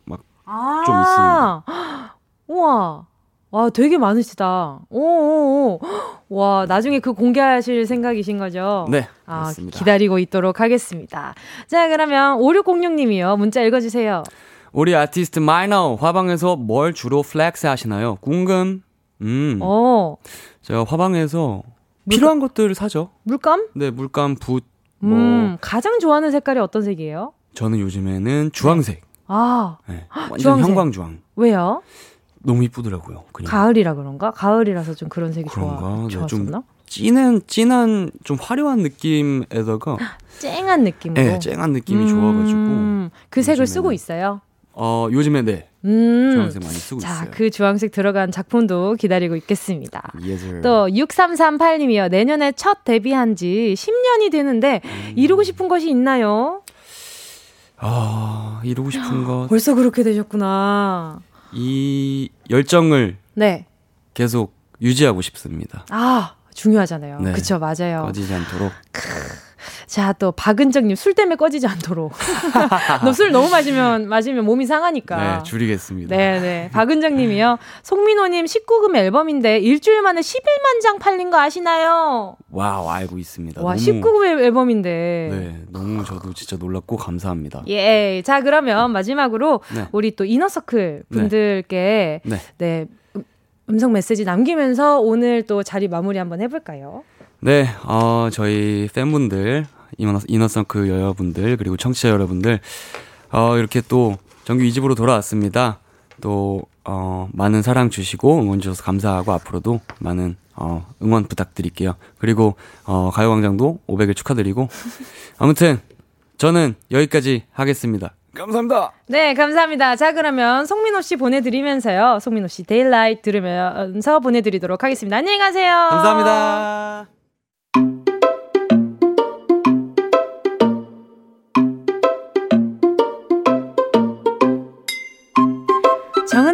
막
아, 우와. 와, 되게 많으시다. 오오오. 와, 나중에 그 공개하실 생각이신 거죠?
네,
아,
맞습니다.
기다리고 있도록 하겠습니다. 자, 그러면 5606님이요. 문자 읽어주세요.
우리 아티스트 마이노 화방에서 뭘 주로 flex 하시나요? 궁금. 음.
어,
제가 화방에서 필요한 것들을 사죠.
물감?
네, 물감, 붓, 뭐
음, 가장 좋아하는 색깔이 어떤 색이에요?
저는 요즘에는 주황색.
아,
네, 완전
주황색.
형광주황.
왜요?
너무 이쁘더라고요. 그냥
가을이라 그런가? 가을이라서 좀 그런 색이 좋아,
그런가? 네, 좀
좋았었나?
진한 진한 좀 화려한 느낌에다가
쨍한 느낌으로.
네, 쨍한 느낌이 좋아가지고
음, 그 색을
요즘에는-
쓰고 있어요.
어 요즘에 네
음.
주황색 많이 쓰고
자,
있어요.
그 주황색 들어간 작품도 기다리고 있겠습니다.
Yes.
또 6338님이요. 내년에 첫 데뷔한 지 10년이 되는데
음.
이루고 싶은 것이 있나요?
아 이루고 싶은 것
벌써 그렇게 되셨구나.
이 열정을
네.
계속 유지하고 싶습니다.
아, 중요하잖아요.
네.
그쵸, 맞아요.
꺼지지 않도록.
자, 또 박은정님 술 때문에 꺼지지 않도록. 너 술 너무 마시면 마시면 몸이 상하니까.
네, 줄이겠습니다.
네 네. 박은정님이요. 송민호님 19금 앨범인데 일주일 만에 11만 장 팔린 거 아시나요?
Wow 알고 있습니다.
와,
너무,
19금 앨범인데.
네, 너무 저도 진짜 놀랐고 감사합니다.
예. 자, 그러면 마지막으로
네.
우리 또 이너서클 분들께
네.
네. 음, 음성 메시지 남기면서 오늘 또 자리 마무리 한번 해볼까요?
네, 어, 저희 팬분들, Inner, Inner Circle 여러분들, 그리고 청취자 여러분들, 어, 이렇게 또 정규 2집으로 돌아왔습니다. 또, 어, 많은 사랑 주시고 응원 주셔서 감사하고 앞으로도 많은 어, 응원 부탁드릴게요. 그리고 어, 가요광장도 500일 축하드리고 아무튼 저는 여기까지 하겠습니다. 감사합니다.
네, 감사합니다. 자, 그러면 송민호 씨 보내드리면서요. 송민호 씨 Daylight 들으면서 보내드리도록 하겠습니다. 안녕히 가세요.
감사합니다.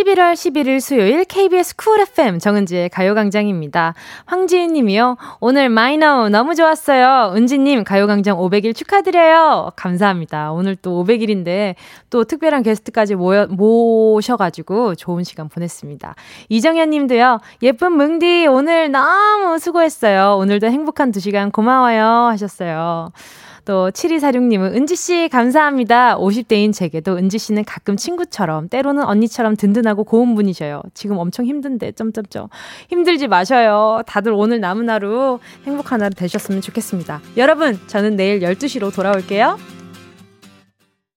11월 11일 수요일 KBS 쿨 FM 정은지의 가요광장입니다. 황지인 님이요. 오늘 마이노 너무 좋았어요. 은지님 가요광장 500일 축하드려요. 감사합니다. 오늘 또 500일인데 또 특별한 게스트까지 모여, 모셔가지고 좋은 시간 보냈습니다. 이정현 님도요. 예쁜 뭉디 오늘 너무 수고했어요. 오늘도 행복한 2시간 고마워요 하셨어요. 또 7246님은 은지씨 감사합니다. 50대인 제게도 은지씨는 가끔 친구처럼 때로는 언니처럼 든든하고 고운 분이셔요. 지금 엄청 힘든데 점점점 힘들지 마셔요. 다들 오늘 남은 하루 행복한 하루 되셨으면 좋겠습니다. 여러분 저는 내일 12시로 돌아올게요.